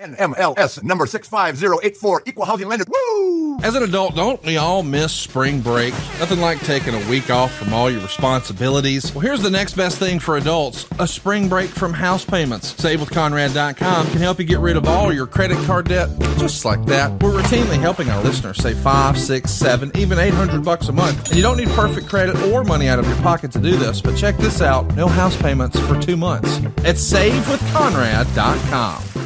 NMLS number 65084, equal housing lender. Woo! As an adult, don't we all miss spring break? Nothing like taking a week off from all your responsibilities. Well, here's the next best thing for adults a spring break from house payments. SaveWithConrad.com can help you get rid of all your credit card debt just like that. We're routinely helping our listeners save five, six, seven, even 800 bucks a month. And you don't need perfect credit or money out of your pocket to do this, but check this out no house payments for two months at SaveWithConrad.com.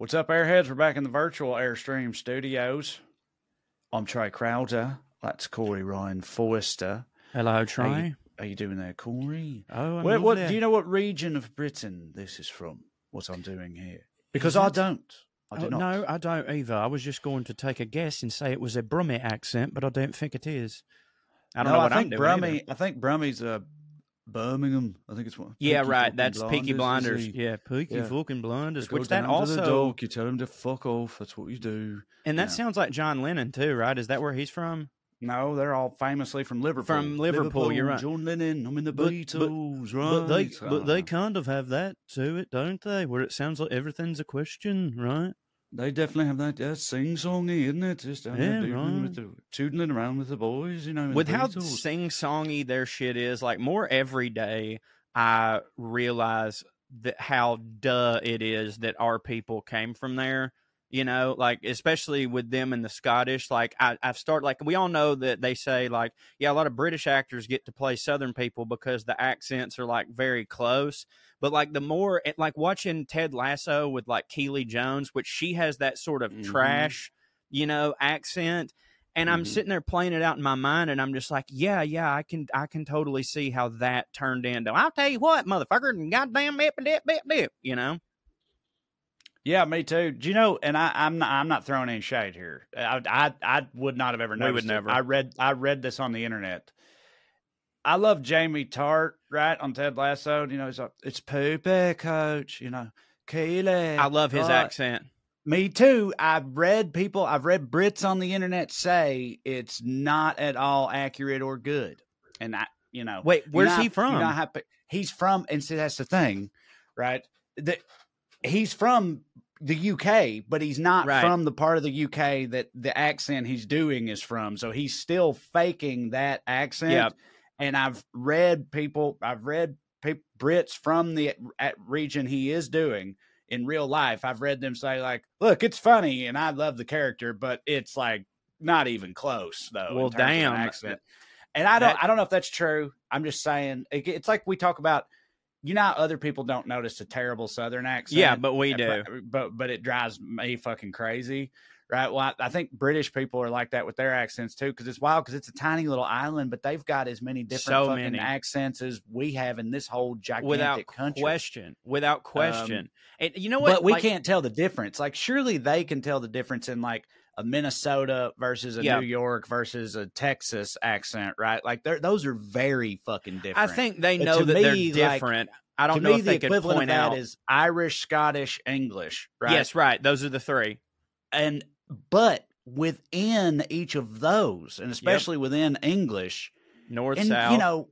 What's up, Airheads? We're back in the virtual Airstream studios. I'm Trae Crowder. That's Corey Ryan Forrester. Hello, How Trae. you, how you doing there, Corey? Oh, I'm Where, what, lovely. do you know what region of Britain this is from? What I'm doing here? Because I don't. I do Oh, not. No, I don't either. I was just going to take a guess and say it was a Brummie accent, but I don't think it is. I don't No, know what I I'm think doing. Brummie. either. I think Brummie's uh, Birmingham. I think it's one. Yeah, Peaky right. fucking That's Peaky Blinders. Yeah, Peaky Yeah. fucking Blinders. You Which that down to the also, dock, you tell him to fuck off. That's what you do. and that Yeah. sounds like John Lennon too, right? Is that where he's from? No, they're all famously from Liverpool. From Liverpool, you're right. John Lennon. I'm in the But- but- Beatles, right? But they, but they Uh, kind of have that to it, don't they? Where it sounds like everything's a question, right? They definitely have that yeah, sing songy, isn't it? Just down Yeah, there doodling with right. the around with the boys, you know. with how sing songy their shit is, like more every day, I realize that how duh it is that our people came from there. You know, like especially with them and the Scottish. Like I, I've started like we all know that they say like yeah, a lot of British actors get to play Southern people because the accents are like very close. But like the more it- like watching Ted Lasso with like Keeley Jones, which she has that sort of Mhm. trash, you know, accent and I'm Mhm. sitting there playing it out in my mind, and I'm just like, yeah, yeah, I can, I can totally see how that turned into. I'll tell you what, motherfucker, and goddamn dip, dip, dip, you know. Yeah, me too. Do you know? And I, I'm not. I'm not throwing any shade here. I, I, I would not have ever known. We would it. never. I read. I read this on the internet. I love Jamie Tartt, right on Ted Lasso. You know, he's like, "It's poopy, coach." You know, Keely. I love his right? accent. Me too. I've read people. I've read Brits on the internet say it's not at all accurate or good, and I, you know, Wait, where's know he from? how he's from, and see that's the thing, right? That he's from the UK, but he's not Right. from the part of the UK that the accent he's doing is from. So he's still faking that accent. Yep. And I've read people, I've read pe- Brits from the at region he is doing in real life. I've read them say like, "Look, it's funny, and I love the character, but it's like not even close though." Well, terms of an damn. accent. And I don't, That- I don't know if that's true. I'm just saying, it- it's like we talk about. You know, how other people don't notice a terrible Southern accent. Yeah, but we do. But but, it drives me fucking crazy, right? Well, I, I think British people are like that with their accents too, because it's wild. Because it's a tiny little island, but they've got as many different So fucking many. accents as we have in this whole gigantic Without country. question, without um, question. and you know what? But we Like, can't tell the difference. Like, surely they can tell the difference in like a Minnesota versus a Yeah. New York versus a Texas accent, right? Like, they're, those are very fucking different. I think they But know that me, they're like, different. I don't know me, if the they could equivalent point of that out. is Irish, Scottish, English, right? Yes, right. Those are the three. and but within each of those, and especially within English, North, and south. you know,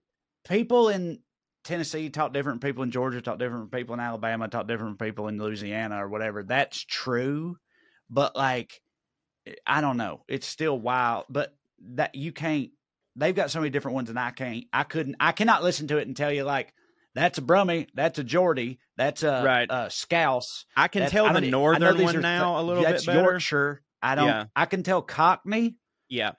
people in Tennessee talk different people in Georgia, talk different people in Alabama, talk different people in Louisiana or whatever. That's true, but like I don't know. It's still wild, but that you can't. They've got so many different ones, and I can't. I couldn't. I cannot listen to it and tell you like that's a Brummy, that's a Geordie, that's a Right. a Scouse. I can That's- tell I the don't I know northern one are now a little that's bit better. Yorkshire. I don't. Yeah. I can tell Cockney Yeah,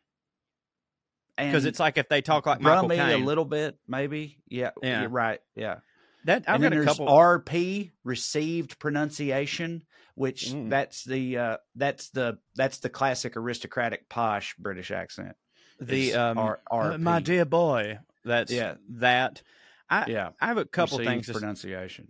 because it's like if they talk like Michael Brummie a little bit, maybe. Yeah. Yeah. You're right. Yeah. that I've and got a couple. RP received pronunciation, which Mm. that's the uh, that's the that's the classic aristocratic posh British accent. the um, R- uh, my dear boy. That's Yeah. that. I Yeah, I have a couple things to pronunciation.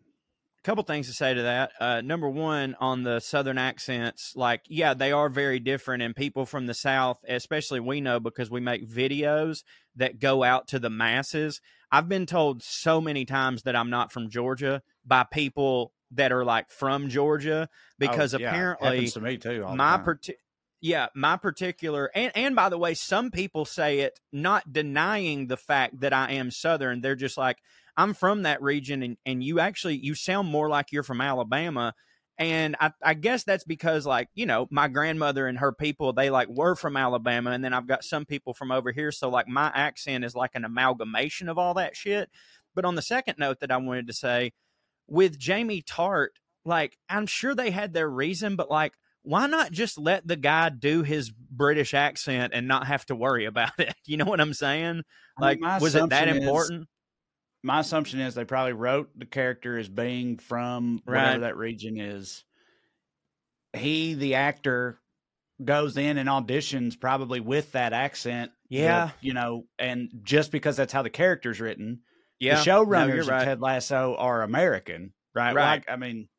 couple things to say to that. Uh, number one, on the southern accents, like yeah, they are very different, and people from the south, especially we know because we make videos that go out to the masses. I've been told so many times that I'm not from Georgia by people that are like from Georgia oh, because Oh, yeah, apparently happens to me too. my parti- yeah my particular and and by the way some people say it not denying the fact that i am southern they're just like i'm from that region and and you actually you sound more like you're from alabama. And I, I guess that's because like you know my grandmother and her people they like were from alabama and then i've got some people from over here so like my accent is like an amalgamation of all that shit. But on the second note that i wanted to say with jamie tartt like i'm sure they had their reason but like why not just let the guy do his British accent and not have to worry about it? You know what I'm saying? I mean, Like, was it that assumption is- important? my assumption is they probably wrote the character as being from Right. whatever that region is. He, the actor, goes in and auditions probably with that accent. Yeah. you know, and just because that's how the character's written, Yeah, the no, showrunners you're of. Ted Lasso are American, right? Right. Like, I mean,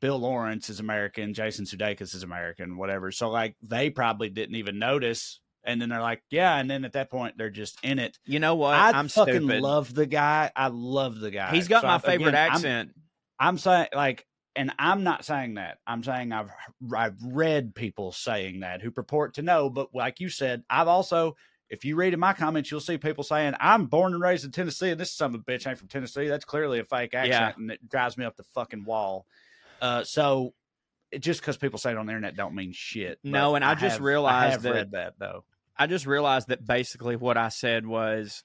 Bill Lawrence is American, Jason Sudeikis is American, whatever. So, like, they probably didn't even notice. And then they're like, yeah. And then at that point, they're just in it. You know what? I I'm fucking stupid. love the guy. I love the guy. He's got So my I- favorite again, I'm- accent. I'm, saying like, and I'm not saying that. I'm saying I've I've read people saying that who purport to know, but like you said, I've also. If you read in my comments, you'll see people saying, "I'm born and raised in Tennessee, and this son of a bitch ain't from Tennessee." That's clearly a fake accent, Yeah. and it drives me up the fucking wall. Uh, so, it, just because people say it on the internet don't mean shit. No, and I just have- realized I that- read that though. I just realized that basically what I said was,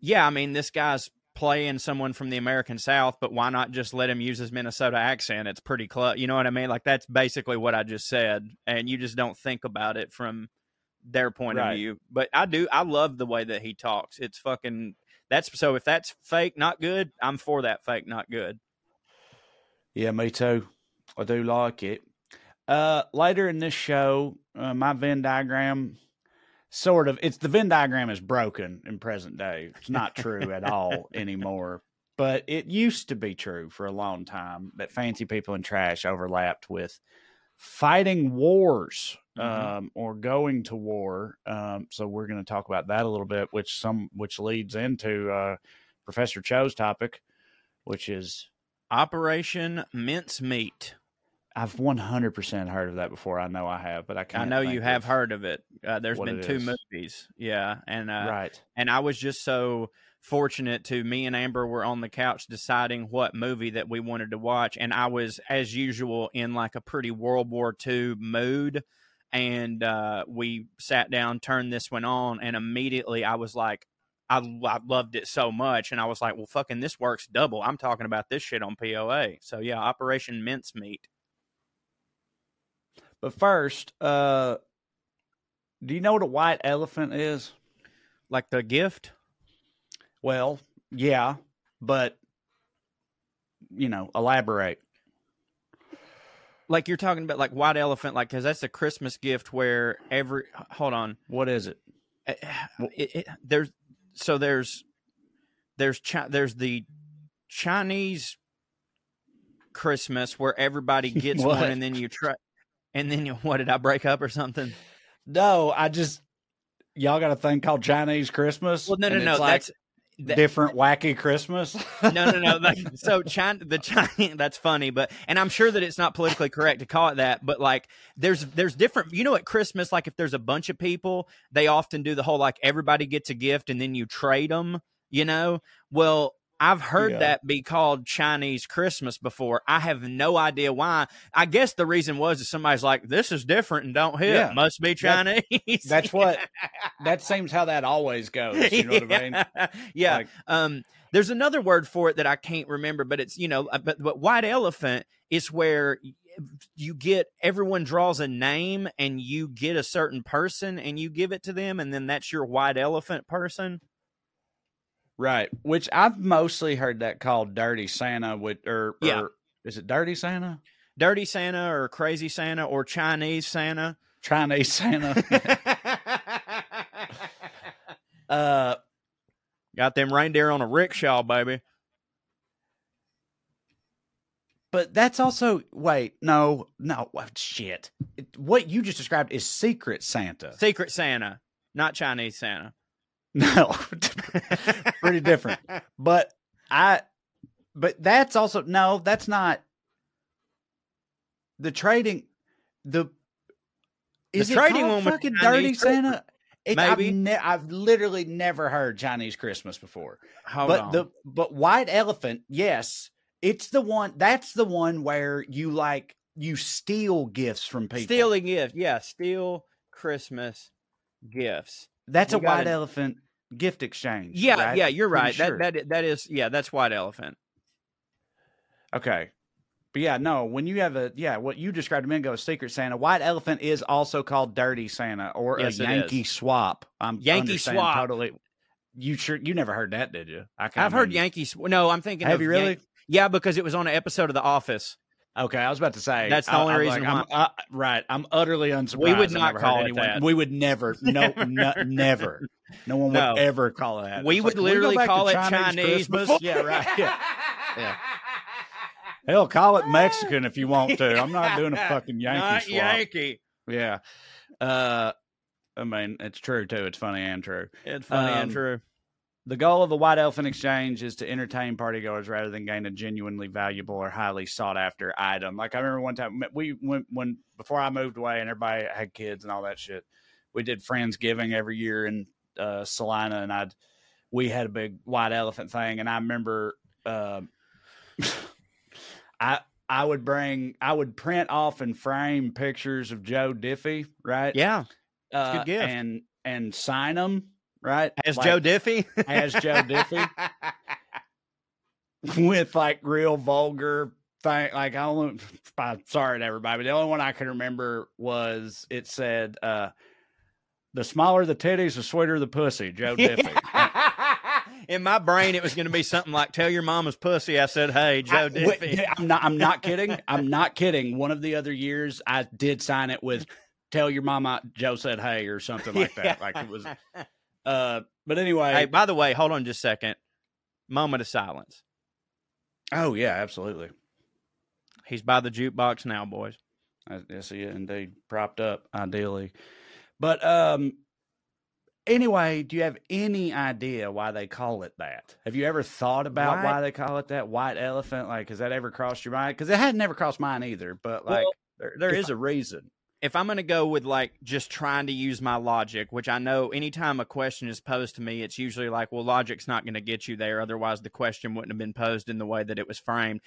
yeah, I mean, this guy's playing someone from the American South, but why not just let him use his Minnesota accent? It's pretty close. You know what I mean? Like, that's basically what I just said. And you just don't think about it from their point Right. of view. But I do, I love the way that he talks. It's fucking, that's so if that's fake, not good, I'm for that fake, not good. Yeah, me too. I do like it. Uh, later in this show, uh, my Venn diagram sort of it's the Venn diagram is broken in present day. It's not true at all anymore. But it used to be true for a long time that fancy people and trash overlapped with fighting wars Mhm. um, or going to war. Um, so we're going to talk about that a little bit, which some which leads into uh, Professor Cho's topic, which is Operation Mincemeat. I've 100% heard of that before. I know I have, but I I can't. know you have heard of it. Uh, there's been two is. movies. Yeah. And, uh, right. and I was just so fortunate to me and Amber were on the couch deciding what movie that we wanted to watch, and I was as usual in like a pretty World War II mood, and uh, we sat down, turned this one on, and immediately I was like. I, I loved it so much, and I was like, "Well, fucking, this works double." I'm talking about this shit on POA. So yeah, Operation Mincemeat. But first, uh, do you know what a white elephant is? like the gift. Well, yeah, but you know, elaborate. Like you're talking about, like white elephant, like because that's a Christmas gift where every. Hold on, What is it? Uh, it, it, there's so there's there's Chi- there's the Chinese Christmas where everybody gets one and then you try and then you what did I break up or something? No, I just y'all got a thing called Chinese Christmas. Well, no, no, and no. it's like That's that- different wacky Christmas. no, no, no. Like, so China, the China, that's funny, but and I'm sure that it's not politically correct to call it that, but like there's there's different. You know, at Christmas, like if there's a bunch of people, they often do the whole like everybody gets a gift and then you trade them. You know, well, I've heard Yeah. that be called Chinese Christmas before. I have no idea why. I guess the reason was that somebody's like, "This is different and don't hit. Yeah. Must be That- Chinese." That's what. That seems how that always goes. You know what I mean? yeah. yeah. Like- um, there's another word for it that I can't remember, but it's you know, uh, but but white elephant is where you get everyone draws a name and you get a certain person and you give it to them, and then that's your white elephant person. Right. Which I've mostly heard that called Dirty Santa with or, Yeah. or is it Dirty Santa? Dirty Santa or Crazy Santa or Chinese Santa. Chinese Santa. uh Got them reindeer on a rickshaw, baby. but that's also wait, no, no, what shit. It- what you just described is Secret Santa. Secret Santa, not Chinese Santa. No. Pretty different. But I but that's also no, that's not the trading the is it trading one fucking dirty Christmas. Santa? It, Maybe. I've, ne- I've literally never heard Chinese Christmas before. Hold but on. the but white elephant, yes, it's the one. That's the one where you like you steal gifts from people. Stealing gift, yeah, steal Christmas gifts. That's we a white it. elephant gift exchange. Yeah, right? yeah, you're right. sure. That that that is yeah, that's white elephant. Okay. But yeah, no, when you have a yeah, what you described a minute ago as Secret Santa, White Elephant is also called Dirty Santa or Yes, a Yankee swap. I'm Yankee swap. Totally. You sure you never heard that, did you? I I've heard Yankees. No, I'm thinking. Have you really? Yan- yeah, because it was on an episode of The Office. Okay, I was about to say That's the I- only I'm reason I'm, uh, right, I'm utterly unsurprised. We would not call it anyone- that. We would never. No, Never. no never. No one would No. ever call it that. We It's would like, literally to call it Chinese before- Yeah, right. Yeah. Yeah. Hell, call it Mexican if you want to. I'm not doing a fucking Yankee Not swap. Yankee. Yeah. Uh, I mean, it's true too. It's funny and true. It's funny and Um, true. The goal of the White Elephant Exchange is to entertain partygoers rather than gain a genuinely valuable or highly sought after item. Like I remember one time we went when before I moved away and everybody had kids and all that shit. We did Friendsgiving every year in uh, Celina, and I'd we had a big white elephant thing, and I remember um I I would bring I would print off and frame pictures of Joe Diffie, right? Yeah, uh, good gift. and and sign them, right? as Like, Joe Diffie. as Joe Diffie with like real vulgar thing. Like I only, I'm sorry to everybody, but the only one I can remember was it said, uh, "The smaller the titties, the sweeter the pussy." Joe Diffie. In my brain, it was going to be something like "Tell your mama's pussy." I said, "Hey, Joe I- Diffie." I'm not. I'm not kidding. I'm not kidding. One of the other years, I did sign it with "Tell your mama." Joe said, "Hey" or something like that. Like it was. Uh, but anyway. Hey, by the way, hold on just a second. Moment of silence. oh yeah, absolutely. He's by the jukebox now, boys. I, I see it indeed propped up, ideally. But um, anyway, do you have any idea why they call it that? Have you ever thought about White- why they call it that? White elephant? Like, has that ever crossed your mind? Because it had never crossed mine either. But like, Well, there, there is a reason. If I'm going to go with like just trying to use my logic, which I know anytime a question is posed to me, it's usually like, well, logic's not going to get you there. Otherwise, the question wouldn't have been posed in the way that it was framed.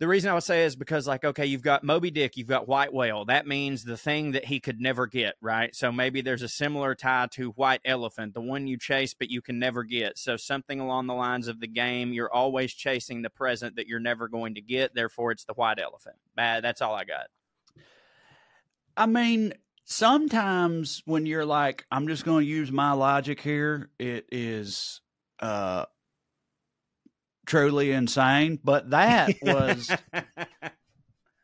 The reason I would say is because, like, okay, you've got Moby Dick, you've got White Whale. That means the thing that he could never get, right? So maybe there's a similar tie to White Elephant, the one you chase but you can never get. So something along the lines of the game, you're always chasing the present that you're never going to get. Therefore, it's the White Elephant. That's all I got. I mean, sometimes when you're like, I'm just going to use my logic here, it is uh truly insane. But that was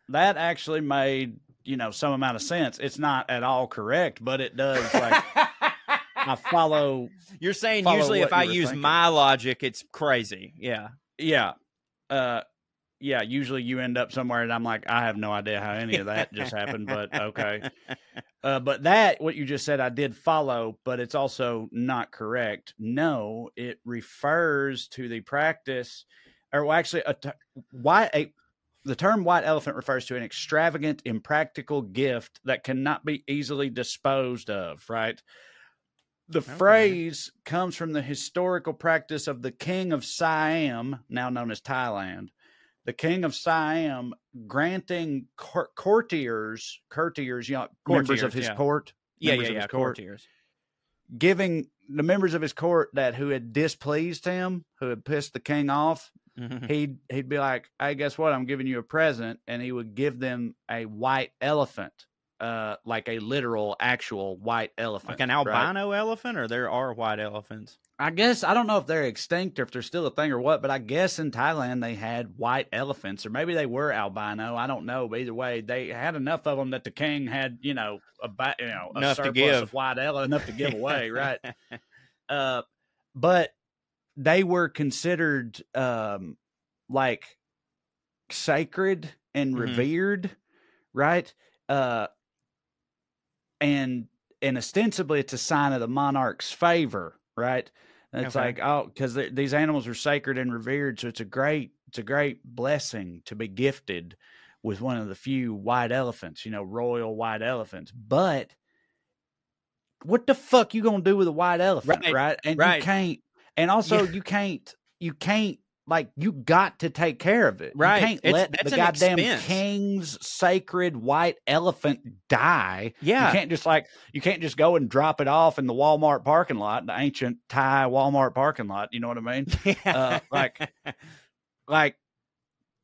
that actually made you know some amount of sense. It's not at all correct, but it does. Like I follow. You're saying follow usually if I use thinking. my logic, it's crazy. Yeah. Yeah, uh, yeah. Usually you end up somewhere, and I'm like, I have no idea how any of that just happened, but okay. Uh, but that what you just said, I did follow, but it's also not correct. No, it refers to the practice, or well, actually, a t- white a the term white elephant refers to an extravagant, impractical gift that cannot be easily disposed of. Right. The phrase comes from the historical practice of the king of Siam, now known as Thailand. The king of Siam granting cour- courtiers, courtiers, you know, members of his yeah. court, Yeah, members yeah, of yeah. his court, Courtiers. giving the members of his court that who had displeased him, who had pissed the king off, Mhm. he'd he'd be like, "Hey, guess what? I'm giving you a present," and he would give them a white elephant, uh, like a literal, actual white elephant, Like an right? albino elephant, or there are white elephants. I guess I don't know if they're extinct or if they're still a thing or what, but I guess in Thailand they had white elephants, or maybe they were albino. I don't know. But either way, they had enough of them that the king had, you know, a you know a Enough to give. of white elephant enough to give away, right? Uh, but they were considered um like sacred and Mhm. revered, right? Uh, and and ostensibly it's a sign of the monarch's favor, right? And it's Okay. like oh, because these animals are sacred and revered, so it's a great it's a great blessing to be gifted with one of the few white elephants, you know, royal white elephants. But what the fuck you gonna do with a white elephant, Right, right? And right. you can't, and also Yeah. you can't, you can't. Like you got to take care of it. Right. You can't It's- let the goddamn expense. king's sacred white elephant die. Yeah. You can't just like you can't just go and drop it off in the Walmart parking lot, the ancient Thai Walmart parking lot. You know what I mean? Uh, like- Like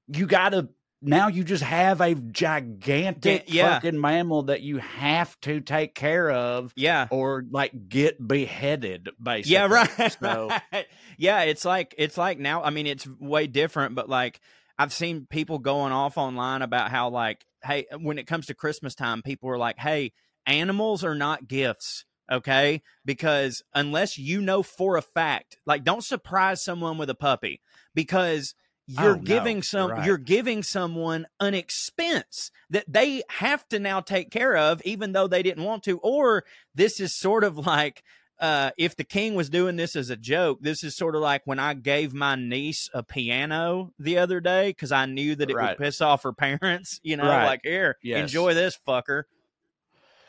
you got to now. You just have a gigantic Yeah. fucking mammal that you have to take care of, yeah. or like get beheaded. Basically, Yeah, right. So right. Yeah, it's like it's like now. I mean, it's way different, but like I've seen people going off online about how like, hey, when it comes to Christmas time, people are like, hey, animals are not gifts. Okay, because unless you know for a fact, like, don't surprise someone with a puppy because you're Oh, no, giving you're some right. you're giving someone an expense that they have to now take care of even though they didn't want to or this is sort of like uh, if the king was doing this as a joke, this is sort of like when I gave my niece a piano the other day because I knew that it Right. would piss off her parents. You know, Right. like here, Yes. enjoy this fucker.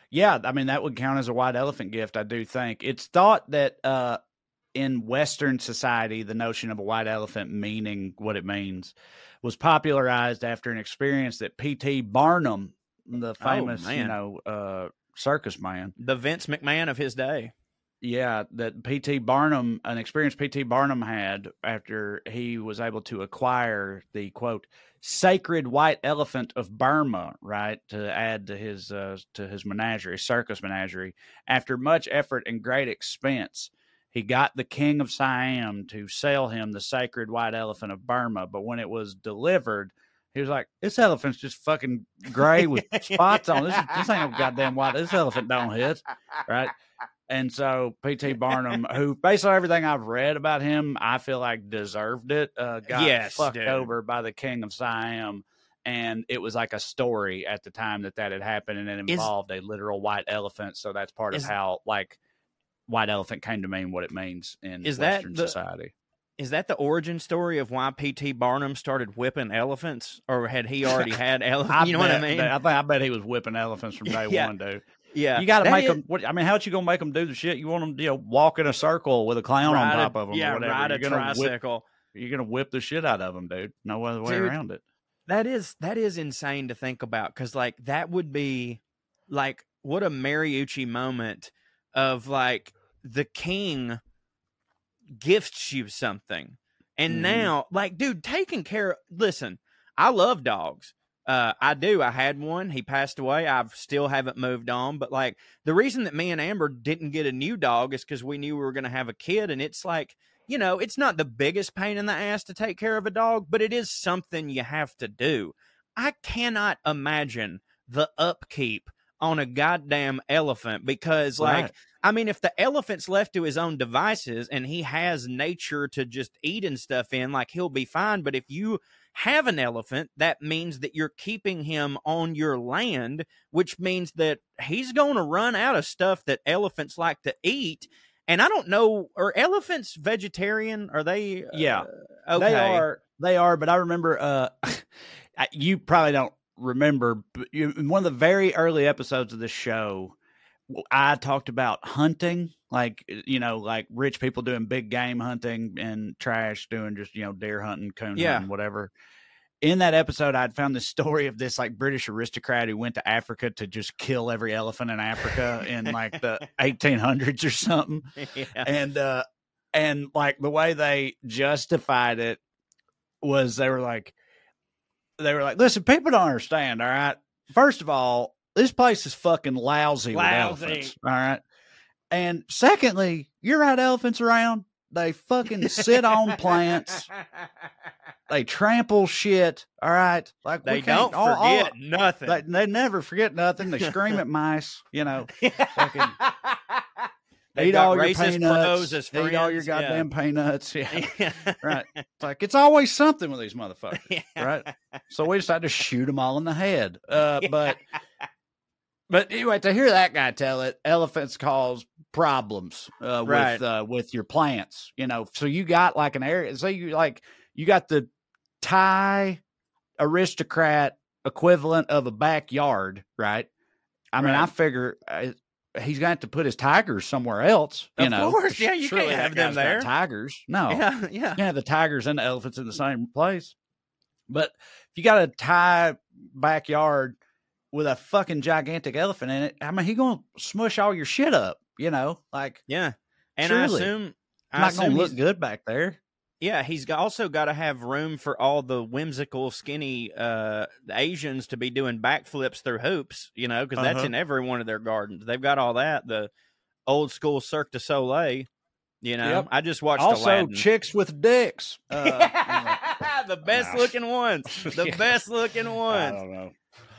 Yeah, I mean that would count as a white elephant gift. I do think it's thought that uh, in Western society, the notion of a white elephant meaning what it means was popularized after an experience that P.T. Barnum, the famous you know uh, circus man, The Vince McMahon of his day. yeah, that P.T. Barnum, an experience P.T. Barnum had after he was able to acquire the quote sacred white elephant of Burma, right, to add to his uh, to his menagerie, circus menagerie. After much effort and great expense, he got the king of Siam to sell him the sacred white elephant of Burma. But when it was delivered, he was like, "This elephant's just fucking gray with spots on. This this ain't no goddamn white. This elephant don't hit, right?" And so P.T. Barnum, who based on everything I've read about him, I feel like deserved it, uh, got Yes, fucked dude. over by the king of Siam. And it was like a story at the time that that had happened, and it Is- involved a literal white elephant. So that's part Is- of how like white elephant came to mean what it means in Is that Western the- society. Is that the origin story of why P.T. Barnum started whipping elephants, or had he already had elephants? You know what I mean? I, think, I bet he was whipping elephants from day Yeah. one, dude. yeah, You got to make is- them. What, I mean, how you gonna make them do the shit? You want them, you know, walk in a circle with a clown on top a, of them, Yeah, or whatever. ride a You're whip tricycle. you're gonna whip the shit out of them, dude. No other way Dude, around it. That is that is insane to think about because like that would be like what a Mariucci moment of like the king gifts you something. And Mhm. now like dude taking care listen I love dogs. Uh I do. I had one. He passed away. I still haven't moved on. But like the reason that me and Amber didn't get a new dog is because we knew we were going to have a kid. And it's like you know, it's not the biggest pain in the ass to take care of a dog, but it is something you have to do. I cannot imagine the upkeep on a goddamn elephant because, like, Right. I mean, if the elephant's left to his own devices and he has nature to just eat and stuff in, like, he'll be fine. But if you have an elephant, that means that you're keeping him on your land, which means that he's going to run out of stuff that elephants like to eat. And I don't know, are elephants vegetarian? Are they? Yeah. uh, okay. They are. They are. But I remember. uh You probably don't remember. But you, in one of the very early episodes of the show, I talked about hunting, like you know, like rich people doing big game hunting and trash doing just you know deer hunting, coon Yeah. hunting, whatever. In that episode, I'd found this story of this like British aristocrat who went to Africa to just kill every elephant in Africa in like the 1800s or something yeah. and uh and like the way they justified it was they were like they were like listen people don't understand all right first of all this place is fucking lousy, Lousy. with elephants all right and secondly you're right elephants around they fucking sit on plants they trample shit all right like we They can't- don't all- all- forget nothing. they, they never forget nothing they scream at mice you know fucking- They eat all your peanuts. eat all your friends, yeah. goddamn peanuts. Yeah, Yeah. right. It's like it's always something with these motherfuckers, Yeah. right? So we decided to shoot them all in the head. Uh, But but anyway, to hear that guy tell it, elephants cause problems uh, Right. with uh, with your plants. You know, so you got like an area. So you like you got the Thai aristocrat equivalent of a backyard, right? I mean, Right. I figure uh, he's going to have to put his tigers somewhere else. You Of know, course, yeah, you Surely can't have them there. Tigers, no, yeah, yeah. have the tigers and the elephants in the same place. But if you got a Thai backyard with a fucking gigantic elephant in it, I mean, he gonna smush all your shit up. You know, like Yeah. And Surely. I assume I not gonna look good back there. yeah, he's also got to have room for all the whimsical, skinny uh, Asians to be doing backflips through hoops, you know, because that's Uh-huh. in every one of their gardens. They've got all that. The old school Cirque du Soleil, you know. Yep. I just watched Also, Aladdin. chicks with dicks. Uh, the best looking ones. The Yeah. best looking I ones. don't know.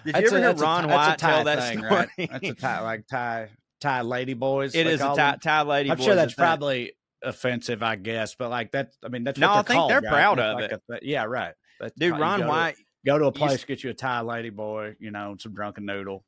Did That's you ever a- hear Ron a White tell that thing, story? right? That's a tie, like tie tie lady boys. It is a tie, Thai, them. Lady. I'm sure that's probably offensive, I guess, but like that. I mean, that's No, what I think called, they're right? proud of like it. a yeah, right. That's Dude, Ron go to- White. Go to a place, get you a Thai lady boy, you know, some drunken noodle.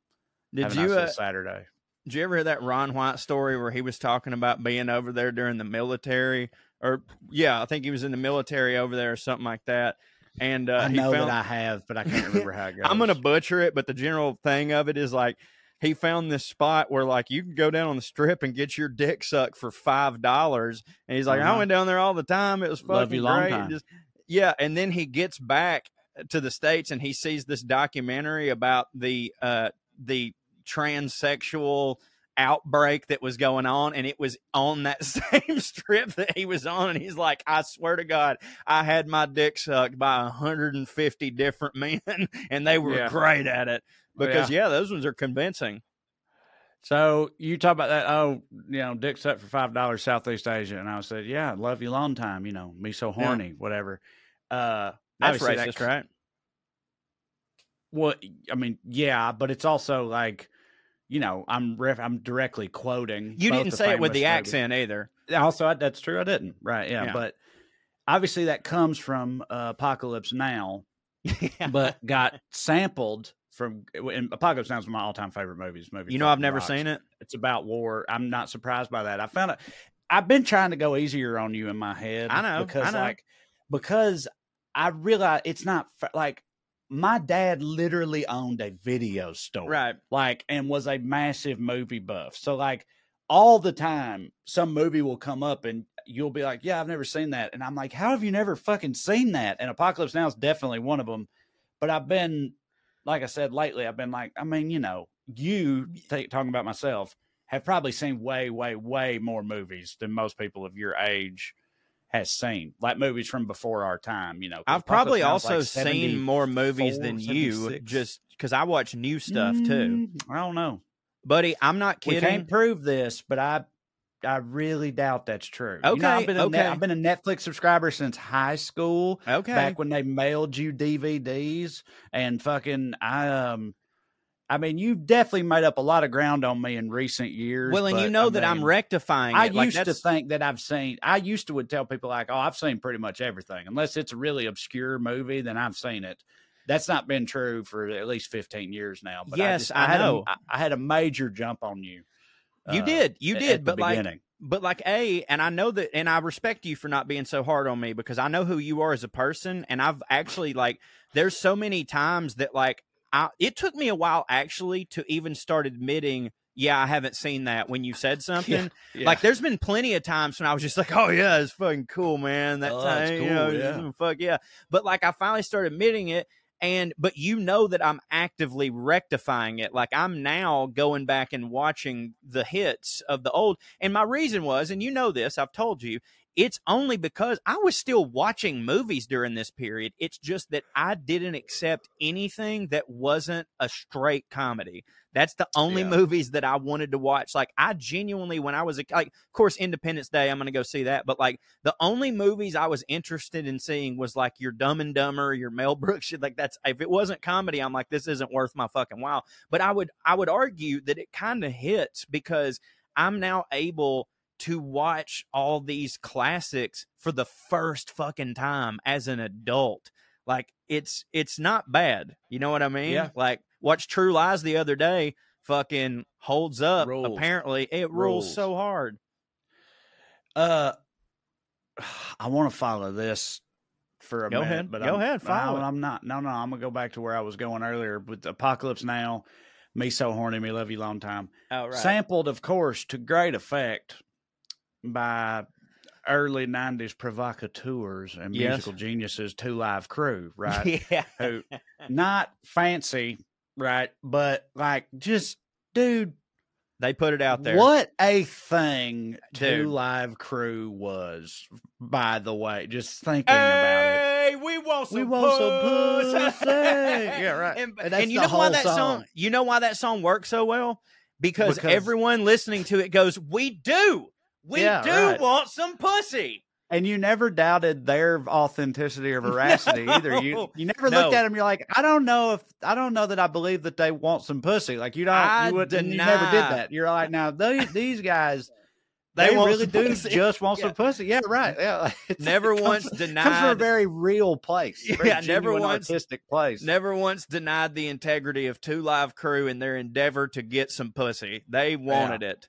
Did Have a you nice uh, Saturday? Did you ever hear that Ron White story where he was talking about being over there during the military? Or yeah, I think he was in the military over there or something like that. And uh, I he know found, that I have, but I can't remember how it goes. I'm gonna butcher it, but the general thing of it is like he found this spot where like you can go down on the strip and get your dick sucked for five dollars, and he's like, I Uh-huh. went down there all the time. It was Love fucking you long great. time. Just- yeah, and then he gets back to the states and he sees this documentary about the uh the transsexual outbreak that was going on and it was on that same strip that he was on and he's like i swear to god i had my dick sucked by 150 different men and they were Yeah. great at it because yeah. those ones are convincing So you talk about that? Oh, you know, dick set for five dollars, Southeast Asia, and I said, yeah, love you long time. You know, me so Yeah. horny, whatever. Uh, that's racist that- right Well, I mean, yeah, but it's also like, you know, I'm ref- I'm directly quoting. you didn't say it with the movies. accent either Also, I- that's true. I didn't. Right? Yeah, Yeah. but obviously that comes from uh, Apocalypse Now, but got sampled from. Apocalypse Now is one of my all time favorite movies. Movie. you know i've never rocks. seen it It's about war. I'm not surprised by that. I found it. I've been trying to go easier on you in my head. I know, I because know. like because I realize it's not like my dad literally owned a video store, right Like, and was a massive movie buff. So like all the time, some movie will come up and you'll be like, "Yeah, I've never seen that," and I'm like, "How have you never fucking seen that?" And Apocalypse Now is definitely one of them. But I've been, like I said lately, I've been like, I mean, you know, you th- talking about myself have probably seen way, way, way more movies than most people of your age has seen, like movies from before our time. You know, I've probably also like seen more movies than 74, you just because I watch new stuff too. Mm, I don't know. Buddy, I'm not We kidding. can't prove this, but I I really doubt that's true. You know, Okay, I've been a Net- okay. I've been a Netflix subscriber since high school. Okay. Back when they mailed you DVDs and fucking I um I mean you've definitely made up a lot of ground on me in recent years. well, and you know I that I'm mean, rectifying I. Like, used to think that I've seen. I used to would tell people like, "Oh, I've seen pretty much everything, unless it's a really obscure movie, then I've seen it." That's not been true for at least fifteen years now. But Yes, I, just, I had know. A, I- I had a major jump on you. You uh, did, you did, but like, beginning. but like, a, and I know that, and I respect you for not being so hard on me because I know who you are as a person, and I've actually like, there's so many times that like, I, it took me a while actually to even start admitting yeah, I haven't seen that when you said something. Yeah. Like, there's been plenty of times when I was just like, "Oh yeah, it's fucking cool, man." That Oh, time, it's you cool, know, yeah. fuck yeah. But like, I finally started admitting it, and but you know that I'm actively rectifying it. Like, I'm now going back and watching the hits of the old. And my reason was, and you know this, I've told you, it's only because I was still watching movies during this period. It's just that I didn't accept anything that wasn't a straight comedy. That's the only Yeah. movies that I wanted to watch. Like I genuinely, when I was a, like, of course, Independence Day, I'm going to go see that. But like the only movies I was interested in seeing was like your Dumb and Dumber, your Mel Brooks shit. Like that's if it wasn't comedy, I'm like, this isn't worth my fucking while. But I would, I would argue that it kind of hits because I'm now able to watch all these classics for the first fucking time as an adult. Like it's it's not bad. You know what I mean? Yeah. Like watch True Lies the other day. Fucking holds up. Rules. Apparently, it rules. Rules. so hard. Uh, I want to follow this for a Go minute, ahead. but Go I'm, ahead. Follow no. I'm not. No, no, I'm gonna go back to where I was going earlier with Apocalypse Now. Me so horny, me love you long time. Oh right. Sampled, of course, to great effect by early '90s provocateurs and Yes. musical geniuses, Two Live Crew, right? yeah. Who not fancy, right? But like, just dude, They put it out there. what a thing Dude. Two Live Crew was, by the way. Just thinking about it. Hey, we want some We want some pussy. pussy. Yeah, right. And, And and you know why that song. song. You know why that song works so well? Because, Because- everyone listening to it goes, "We do, we Yeah, do right. want some pussy." And you never doubted their authenticity or veracity either. You you never No. looked at them. You're like, I don't know if I don't know that I believe that they want some pussy. Like you don't. I you, would, you never did that. You're like, now these these guys, They they, really do pussy. just want Yeah. some pussy. Yeah, right. Yeah, it's- Never it comes- once comes from a very real place. very Yeah, never once- artistic place. Never once denied the integrity of Two Live Crew in their endeavor to get some pussy. They wanted it.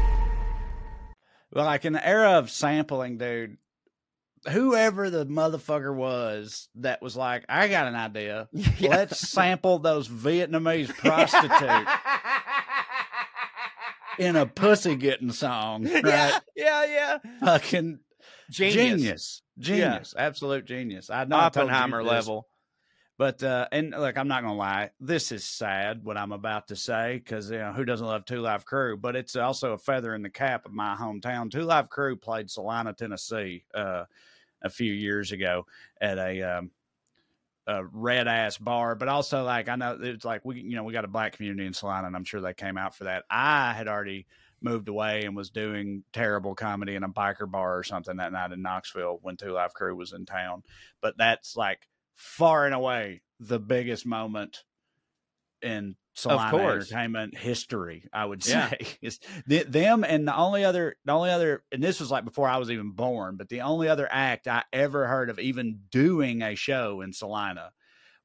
Well, like in the era of sampling, dude, whoever the motherfucker was that was like, I got an idea. Let's sample those Vietnamese prostitutes in a pussy getting song. Right? Yeah, yeah, yeah. Fucking Genius. genius. Genius. Absolute genius. I know I Oppenheimer this, level. But uh and look, I'm not gonna lie, this is sad what I'm about to say, because you know, who doesn't love Two Live Crew? But it's also a feather in the cap of my hometown. Two Live Crew played Celina, Tennessee, uh a few years ago at a um a red ass bar, but also like I know it's like we you know, we got a black community in Celina and I'm sure they came out for that. I had already moved away and was doing terrible comedy in a biker bar or something that night in Knoxville when Two Live Crew was in town. But that's like far and away the biggest moment in Celina entertainment history. I would Yeah. say is th- them and the only other, the only other, and this was like before I was even born, but the only other act I ever heard of even doing a show in Celina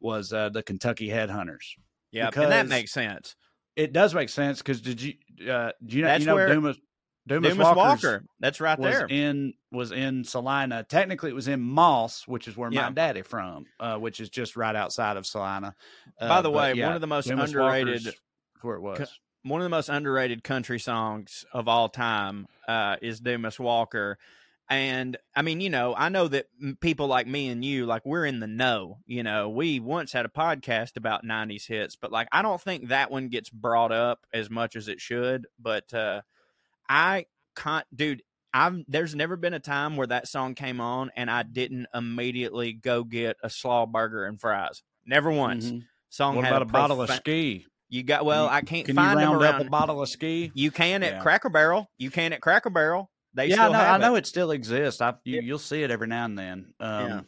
was uh, the Kentucky Headhunters. Yeah, and that makes sense. it does make sense because did you uh, do you know That's you know where- Dumas Dumas, Dumas Walker. That's right was there. in was in Celina. Technically, it was in Moss, which is where Yeah. my daddy from, uh, which is just right outside of Celina. Uh, By the way, yeah, one of the most Dumas underrated Walker's where it was. one of the most underrated country songs of all time uh, is Dumas Walker. And I mean, you know, I know that people like me and you, like, we're in the know. You know, we once had a podcast about 90s hits, but like, I don't think that one gets brought up as much as it should. But uh, I can't, dude, I've, there's never been a time where that song came on and I didn't immediately go get a slaw burger and fries. Never once. Mhm. Song What had about a bottle of ski? You got well. I can't Can you find them around. up a bottle of ski? You can at Yeah. Cracker Barrel. You can at Cracker Barrel. They yeah, know. I know it. it still exists. I you, you'll see it every now and then. Um, Yeah.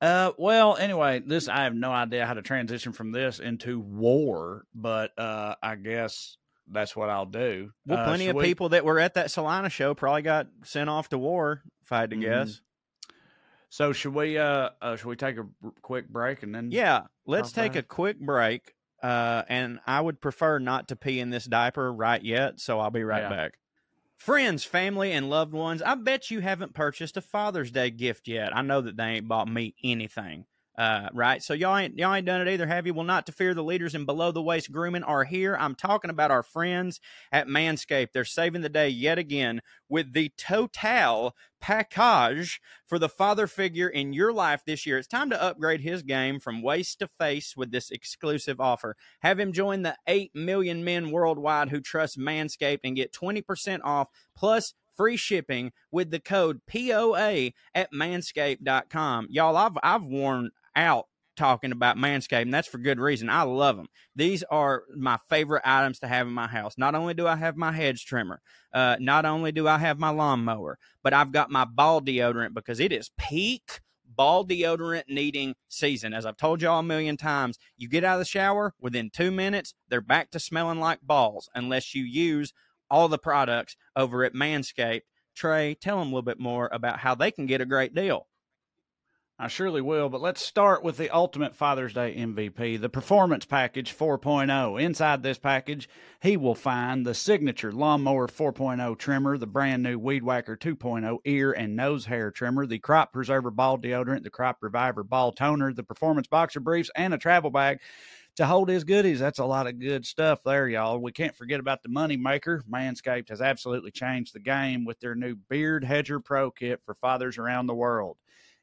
Uh, well, anyway, this I have no idea how to transition from this into war, but uh, I guess that's what I'll do. Well, Uh, plenty of we- people that were at that Celina show probably got sent off to war. If I had to Mhm. guess. So should we? Uh, uh, should we take a quick break and then? Yeah, let's take Okay. a quick break. Uh, and I would prefer not to pee in this diaper right yet, so I'll be right Yeah. back. Friends, family, and loved ones, I bet you haven't purchased a Father's Day gift yet. I know that they ain't bought me anything. Uh, right. So y'all ain't y'all ain't done it either, have you? Well, not to fear the leaders in below the waist grooming are here. I'm talking about our friends at Manscaped. They're saving the day yet again with the Total package for the father figure in your life this year. It's time to upgrade his game from waist to face with this exclusive offer. Have him join the 8 million men worldwide who trust Manscaped and get 20% off plus free shipping with the code POA at manscaped.com. Y'all, I've I've worn out talking about Manscaped, and that's for good reason. I love them. These are my favorite items to have in my house. Not only do I have my hedge trimmer, uh, not only do I have my lawnmower, but I've got my ball deodorant because it is peak ball deodorant needing season. As I've told y'all a million times, you get out of the shower within two minutes, they're back to smelling like balls unless you use all the products over at Manscaped. Trae, tell them a little bit more about how they can get a great deal. I surely will, but let's start with the ultimate Father's Day MVP, the Performance Package 4.0. Inside this package, he will find the signature Lawnmower 4.0 trimmer, the brand new Weed Whacker 2.0 ear and nose hair trimmer, the Crop Preserver ball deodorant, the Crop Reviver ball toner, the Performance Boxer briefs, and a travel bag to hold his goodies. That's a lot of good stuff there, y'all. We can't forget about the money maker. Manscaped has absolutely changed the game with their new Beard Hedger Pro kit for fathers around the world.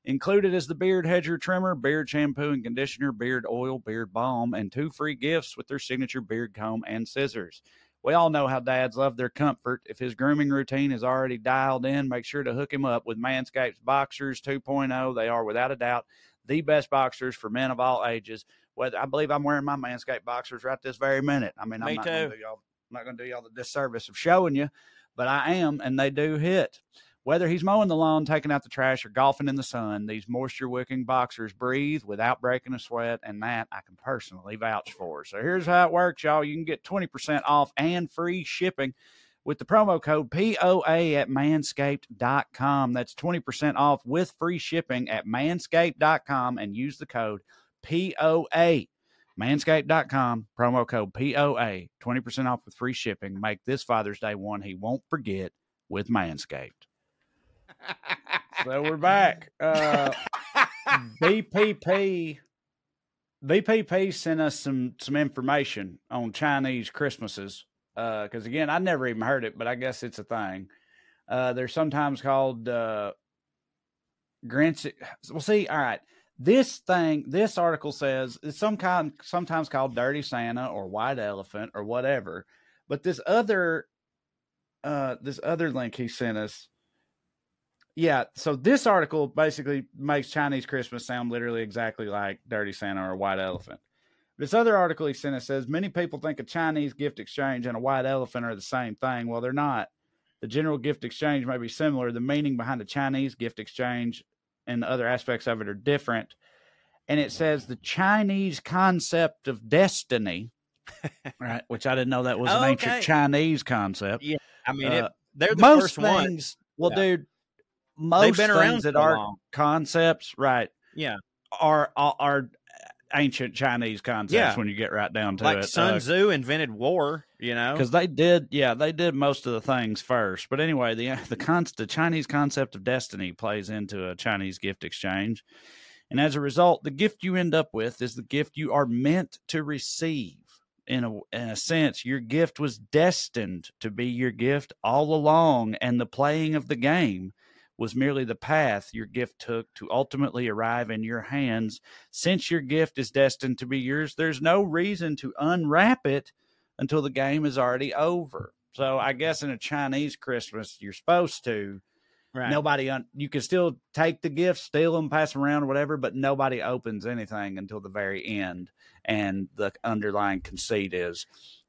Included is the beard hedger trimmer, beard shampoo and conditioner, beard oil, beard balm, and two free gifts with their signature beard comb and scissors. We all know how dads love their comfort. If his grooming routine is already dialed in, make sure to hook him up with Manscaped's Boxers 2.0. They are without a doubt the best boxers for men of all ages. Whether I believe I'm wearing my Manscaped boxers right this very minute. I mean, Me too. gonna do y'all I'm not going to do y'all the disservice of showing you, but I am, and they do hit. Whether he's mowing the lawn, taking out the trash, or golfing in the sun, these moisture wicking boxers breathe without breaking a sweat, and that I can personally vouch for. So here's how it works, y'all. You can get 20% off and free shipping with the promo code POA at manscaped.com. That's 20% off with free shipping at manscaped.com and use the code POA. Manscaped.com, promo code POA, 20% off with free shipping. Make this Father's Day one he won't forget with Manscaped. So we're back. Uh, BPP BPP sent us some some information on Chinese Christmases because again I never even heard it, but I guess it's a thing. Uh, they're sometimes called uh, Grinch. Well, see, all right. This thing, this article says it's some kind, sometimes called Dirty Santa or White Elephant or whatever. But this other, uh, this other link he sent us, yeah. So this article basically makes Chinese Christmas sound literally exactly like Dirty Santa or White Elephant. This other article he sent us says many people think a Chinese gift exchange and a white elephant are the same thing. Well, they're not. The general gift exchange may be similar. The meaning behind a Chinese gift exchange and other aspects of it are different. And it says the Chinese concept of destiny, right? Which I didn't know that was an ancient okay. Chinese concept. Yeah, I mean, it, Uh, they're the most first ones. things, well, Yeah. dude, most things that are long. concepts, right, Yeah, are are, are ancient Chinese concepts Yeah. when you get right down to like it. Sun Uh, Tzu invented war. You know, because they did yeah they did most of the things first but anyway the the, con- the chinese concept of destiny plays into a chinese gift exchange and as a result the gift you end up with is the gift you are meant to receive in a, in a sense your gift was destined to be your gift all along and the playing of the game was merely the path your gift took to ultimately arrive in your hands since your gift is destined to be yours there's no reason to unwrap it until the game is already over. So I guess in a Chinese Christmas, you're supposed to. right. Nobody, un- you can still take the gifts, steal them, pass them around, or whatever, but nobody opens anything until the very end. And the underlying conceit is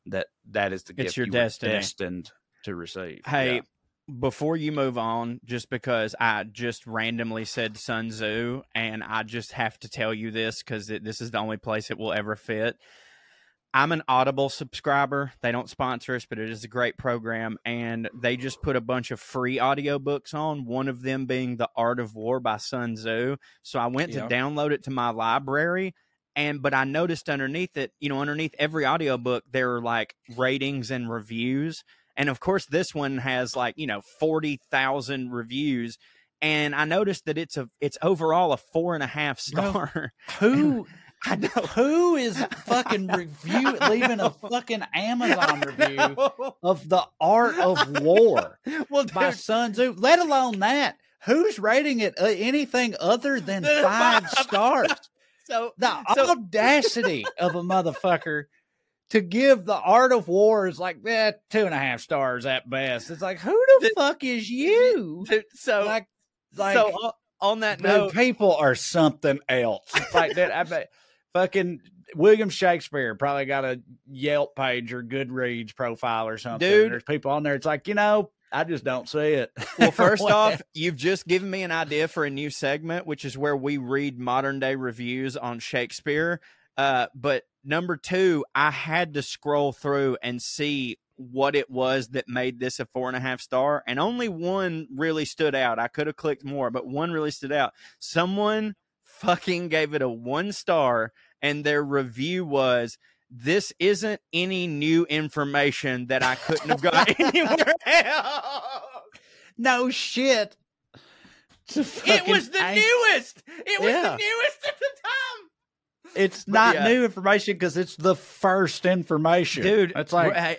that that is the It's gift your you destiny. destined to receive. Hey, Yeah. Before you move on, just because I just randomly said Sun Tzu, and I just have to tell you this because this is the only place it will ever fit. I'm an Audible subscriber. They don't sponsor us, but it is a great program. And they just put a bunch of free audiobooks on, one of them being The Art of War by Sun Tzu. So I went Yeah. to download it to my library. And but I noticed underneath it, you know, underneath every audiobook, there are like ratings and reviews. And of course, this one has like, you know, 40,000 reviews. And I noticed that it's a it's overall a four and a half star. Who I know. who is fucking review leaving a fucking Amazon review of the art of war? well, by dude, Sun Tzu, let alone that. Who's rating it uh, anything other than five stars? so The So- audacity of a motherfucker to give the art of war is like eh, two and a half stars at best. It's like, who the Th- fuck is you? so Like, like so on, on that note, people are something else. Like that. I bet fucking William Shakespeare probably got a Yelp page or Goodreads profile or something. Dude. There's people on there. It's like, you know, I just don't see it. well, first off, you've just given me an idea for a new segment, which is where we read modern day reviews on Shakespeare. Uh, but number two, I had to scroll through and see what it was that made this a four and a half star, and only one really stood out. I could have clicked more, but one really stood out. Someone fucking gave it a one star, and their review was. This isn't any new information that I couldn't have got anywhere else. no shit. It was the ang- newest. It was Yeah. the newest at the time. It's not yeah. new information because it's the first information, Dude, It's like hey,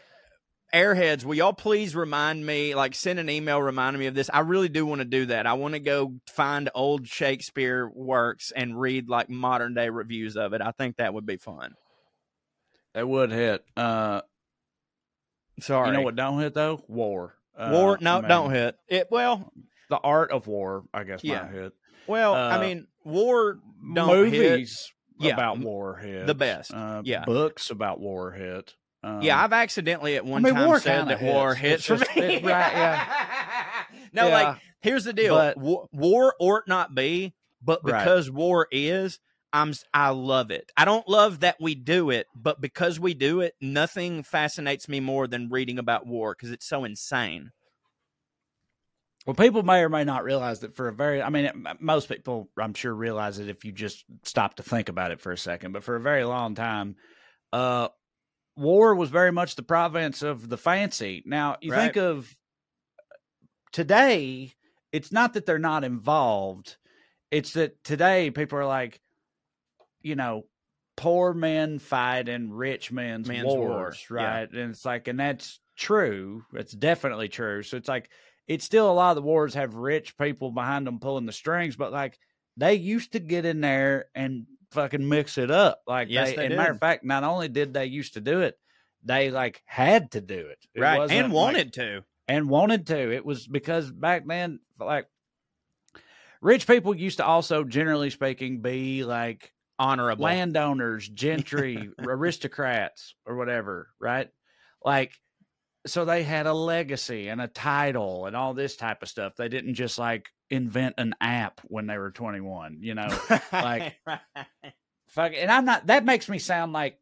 Airheads, will y'all please remind me, like send an email reminding me of this? I really do want to do that. I want to go find old Shakespeare works and read like modern day reviews of it. I think that would be fun. it would hit. Uh, Sorry. you know what don't hit though? War. Uh, War? No, I mean, don't hit it. Well, The art of war, I guess, Yeah. might hit. well, I Uh, mean, war don't hit. Yeah, about Warhead. the best. Uh, Yeah. Books about Warhead. Um, Yeah, I've accidentally at one mean, time war said that war hits. hits It's for me. it- right, yeah. no, Yeah. like here's the deal: But- war, war ought not be, but Right. because war is, I'm I love it. I don't love that we do it, but because we do it, nothing fascinates me more than reading about war because it's so insane. Well, people may or may not realize that for a very, I mean, most people, I'm sure, realize it if you just stop to think about it for a second. But for a very long time, uh, war was very much the province of the fancy. Now, you think of today, it's not that they're not involved, it's that today people are like, you know, poor men fight in rich men's, Men's wars, wars, yeah. right? And it's like, and that's true. It's definitely true. So it's like, it's still a lot of the wars have rich people behind them pulling the strings, but like they used to get in there and fucking mix it up. Like, Yes, they, they and matter of fact, not only did they used to do it, they like had to do it, It right, and like- wanted to. and wanted to. It was because back then, like rich people used to also, generally speaking, be like Honorable. landowners, gentry, aristocrats, or whatever, right? Like, so they had a legacy and a title and all this type of stuff. They didn't just like invent an app when they were 21, you know? like- Fuck, and I'm not, that makes me sound like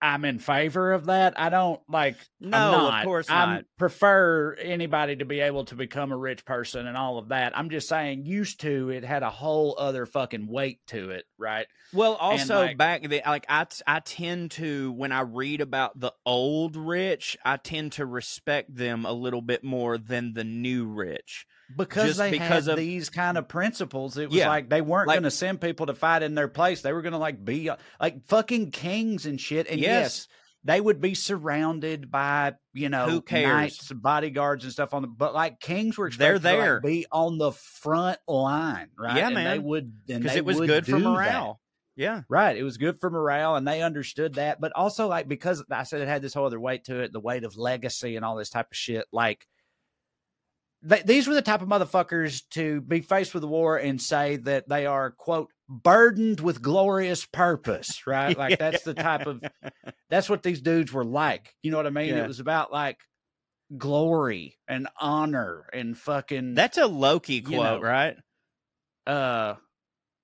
I'm in favor of that. I don't like. No, I'm of not. course I not. prefer anybody to be able to become a rich person and all of that. I'm just saying, used to it had a whole other fucking weight to it, right? Well, also like- back the like I I tend to when I read about the old rich, I tend to respect them a little bit more than the new rich. Because Just they because had of- these kind of principles. It was Yeah. like they weren't Like- going to send people to fight in their place. They were going to like be uh, like fucking kings and shit. And Yes. yes, they would be surrounded by you know Who cares? knights, bodyguards, and stuff on the. But like kings were They're expected to, like, there. be on the front line, right? Yeah, And They man. would Because it was good for do that. morale. Yeah. Right. It was good for morale and they understood that. But also, like, because I said it had this whole other weight to it, the weight of legacy and all this type of shit, like, th- these were the type of motherfuckers to be faced with the war and say that they are, quote, burdened with glorious purpose, right? Like, that's the type of, that's what these dudes were like. You know what I mean? Yeah. It was about, like, glory and honor and fucking, That's a Loki quote, know, right? uh,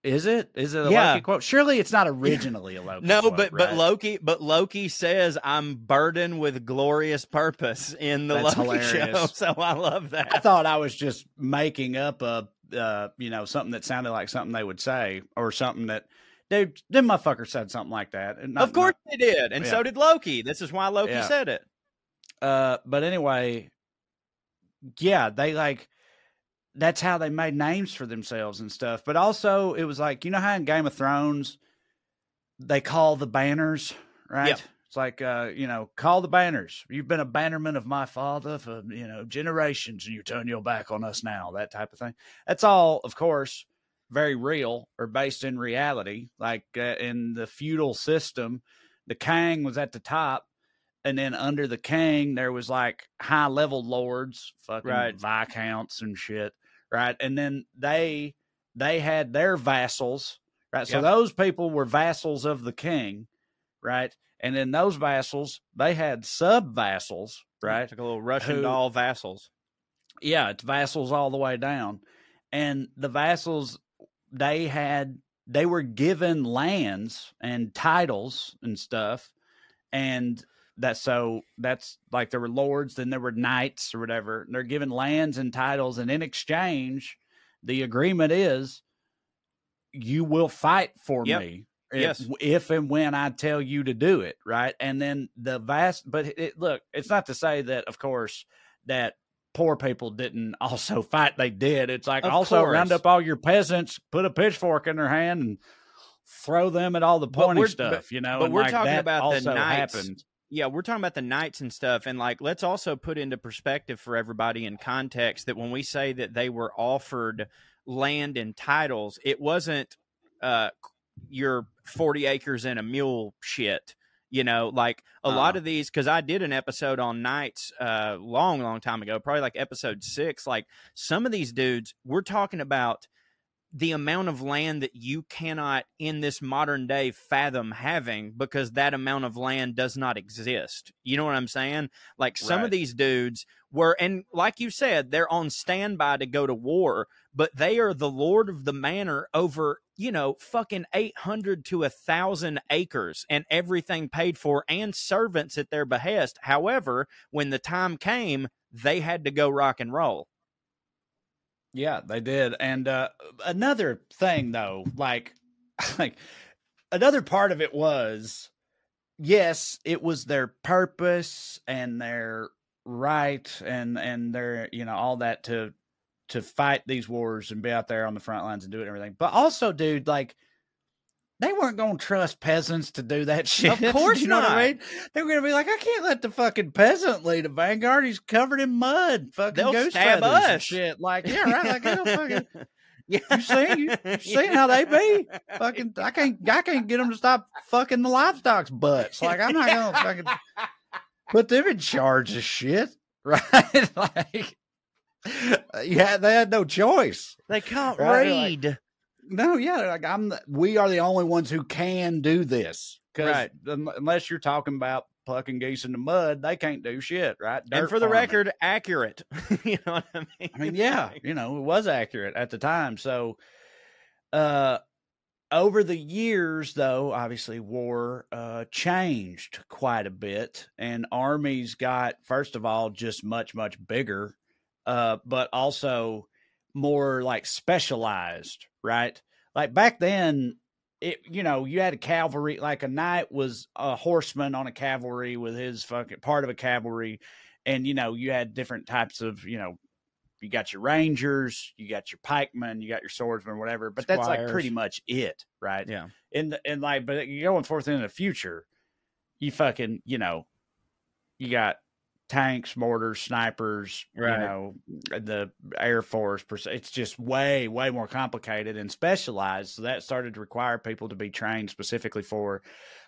is it? Is it a Yeah. Loki quote? Surely it's not originally a Loki No, quote, but but? Loki but Loki says I'm burdened with glorious purpose in the That's Loki show. So I love that. I thought I was just making up a, uh, you know, something that sounded like something they would say, or something that, dude, them motherfuckers said something like that. And not- of course they did, and so did Loki. This is why Loki Yeah. said it. uh, but anyway, yeah, they like. That's how they made names for themselves and stuff. But also, it was like you know how in Game of Thrones they call the banners, right? Yeah. It's like uh, you know, call the banners. You've been a bannerman of my father for you know generations, and you turn your back on us now. That type of thing. That's all, of course, very real or based in reality. Like uh, in the feudal system, the king was at the top, and then under the king there was like high level lords, fucking Right. viscounts and shit, right? And then they they had their vassals, right? So Yep. those people were vassals of the king, right? And then those vassals, they had sub vassals, right? It's like a little Russian Who- doll vassals. yeah, it's vassals all the way down. And the vassals, they had, they were given lands and titles and stuff. And that, so that's like there were lords, then there were knights or whatever. They're given lands and titles. And in exchange, the agreement is you will fight for Yep. me. If, Yes. if and when I tell you to do it, right? And then the vast, but it, look, it's not to say that, of course, that poor people didn't also fight. They did. It's like Of also round up all your peasants, put a pitchfork in their hand, and throw them at all the pointy stuff. but- you know, but and we're like talking that about the knights. happened. Yeah, we're talking about the knights and stuff, and like let's also put into perspective for everybody in context that when we say that they were offered land and titles, it wasn't uh your forty acres and a mule shit. You know, like a lot Uh-uh. of these, because I did an episode on knights uh long, long time ago, probably like episode six. Like some of these dudes, we're talking about the amount of land that you cannot in this modern day fathom having because that amount of land does not exist. You know what I'm saying? Like some of these dudes were and like you said, they're on standby to go to war, but they are the lord of the manor over, you know, fucking 800 to a 1000 acres and everything paid for and servants at their behest. However, when the time came, they had to go rock and roll. Yeah, they did. And uh, another thing, though, like, like another part of it was, yes, it was their purpose and their right and and their you know all that to to fight these wars and be out there on the front lines and do it and everything. But also, dude, like. They weren't going to trust peasants to do that shit. Of course you know what I not. mean? They were going to be like, I can't let the fucking peasant lead a vanguard. He's covered in mud, fucking They'll goose stab feathers and us. shit. Like, yeah, right. Like, they'll fucking, yeah. you see, you, you how they be? Fucking, I can't, I can't get them to stop fucking the livestock's butts. Like, I'm not gonna fucking put them in charge of shit, right? like, uh, yeah, they had no choice. They can't Right, like- read. No, yeah, like I'm. The, we are the only ones who can do this Right. unless you're talking about plucking geese in the mud, they can't do shit, right? and for the farming. record, accurate. you know what I mean? I mean, yeah, you know, it was accurate at the time. So, uh, over the years, though, obviously war uh, changed quite a bit, and armies got first of all just much much bigger, uh, but also more like specialized, right? Like back then, it you know you had a cavalry like a knight was a horseman on a cavalry with his fucking part of a cavalry, and you know you had different types of you know you got your rangers, you got your pikemen, you got your swordsmen, whatever. But that's like pretty much it, right? Yeah. And and like, but going forth into the future, you fucking, you know, you got tanks, mortars, snipers, Right. you know, the Air Force. It's just way, way more complicated and specialized. So that started to require people to be trained specifically for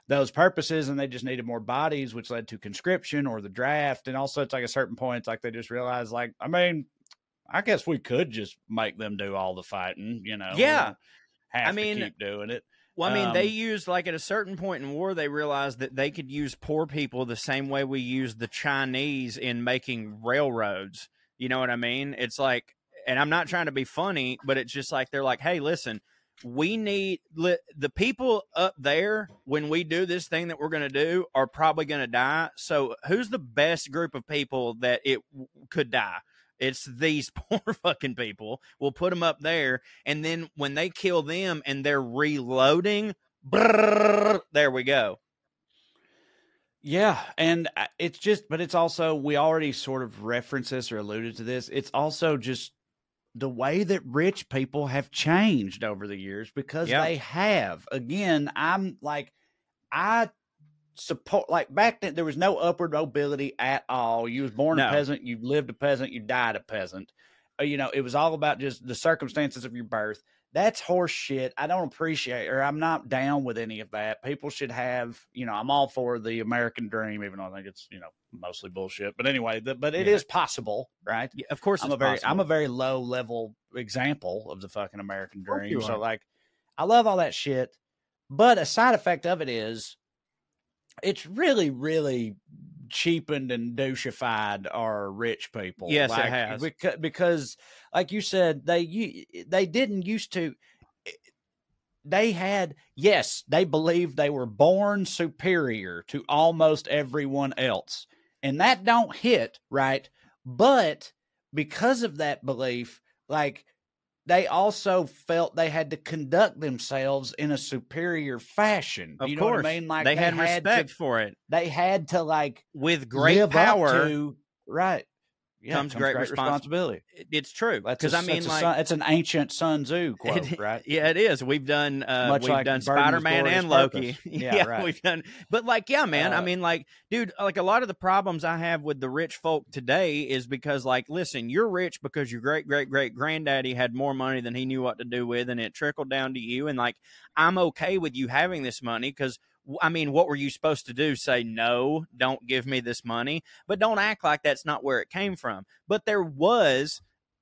those purposes, and they just needed more bodies, which led to conscription or the draft. And also, it's like a certain point, it's like they just realized, like, I mean, I guess we could just make them do all the fighting, you know? Yeah. Have I mean, keep doing it. Well, I mean, they Um, used like at a certain point in war, they realized that they could use poor people the same way we use the Chinese in making railroads. You know what I mean? It's like, and I'm not trying to be funny, but it's just like they're like, hey, listen, we need li- the people up there when we do this thing that we're going to do are probably going to die. So, who's the best group of people that it w- could die? It's these poor fucking people. We'll put them up there, and then when they kill them and they're reloading, brrrr, there we go. Yeah, and uh, it's just, but it's also we already sort of referenced this or alluded to this. It's also just the way that rich people have changed over the years because Yeah. they have. Again, I'm like, I support like back then there was no upward mobility at all. You was born No. a peasant, you lived a peasant, you died a peasant. Uh, You know, it was all about just the circumstances of your birth. That's horse shit. I don't appreciate or I'm not down with any of that. People should have, you know, I'm all for the American dream, even though I think it's, you know, mostly bullshit. But anyway, the, but it Yeah. is possible, right? Yeah, of course, I'm it's a very I'm a very low level example of the fucking American dream. So like I love all that shit. But a side effect of it is it's really, really cheapened and douchified our rich people. Yes, it has. Because, because like you said, they they didn't used to eh, they had yes they believed they were born superior to almost everyone else and that don't hit right but because of that belief like they also felt they had to conduct themselves in a superior fashion. Of you know course, what i mean? Like they, had to- respect for it. they had to like With great power to right yeah, comes great respons- responsibility it's true that's because I mean, a like Sun- it's an ancient sun tzu quote It- right Yeah, it is. We've done uh Much we've like done Spider Man and Loki. purpose. Yeah, right. we've done but like yeah, man, I Uh, mean like dude, like a lot of the problems I have with the rich folk today is because like listen, you're rich because your great great great granddaddy had more money than he knew what to do with and it trickled down to you and like I'm okay with you having this money cuz I mean, what were you supposed to do? Say no, don't give me this money, but don't act like that's not where it came from. But there was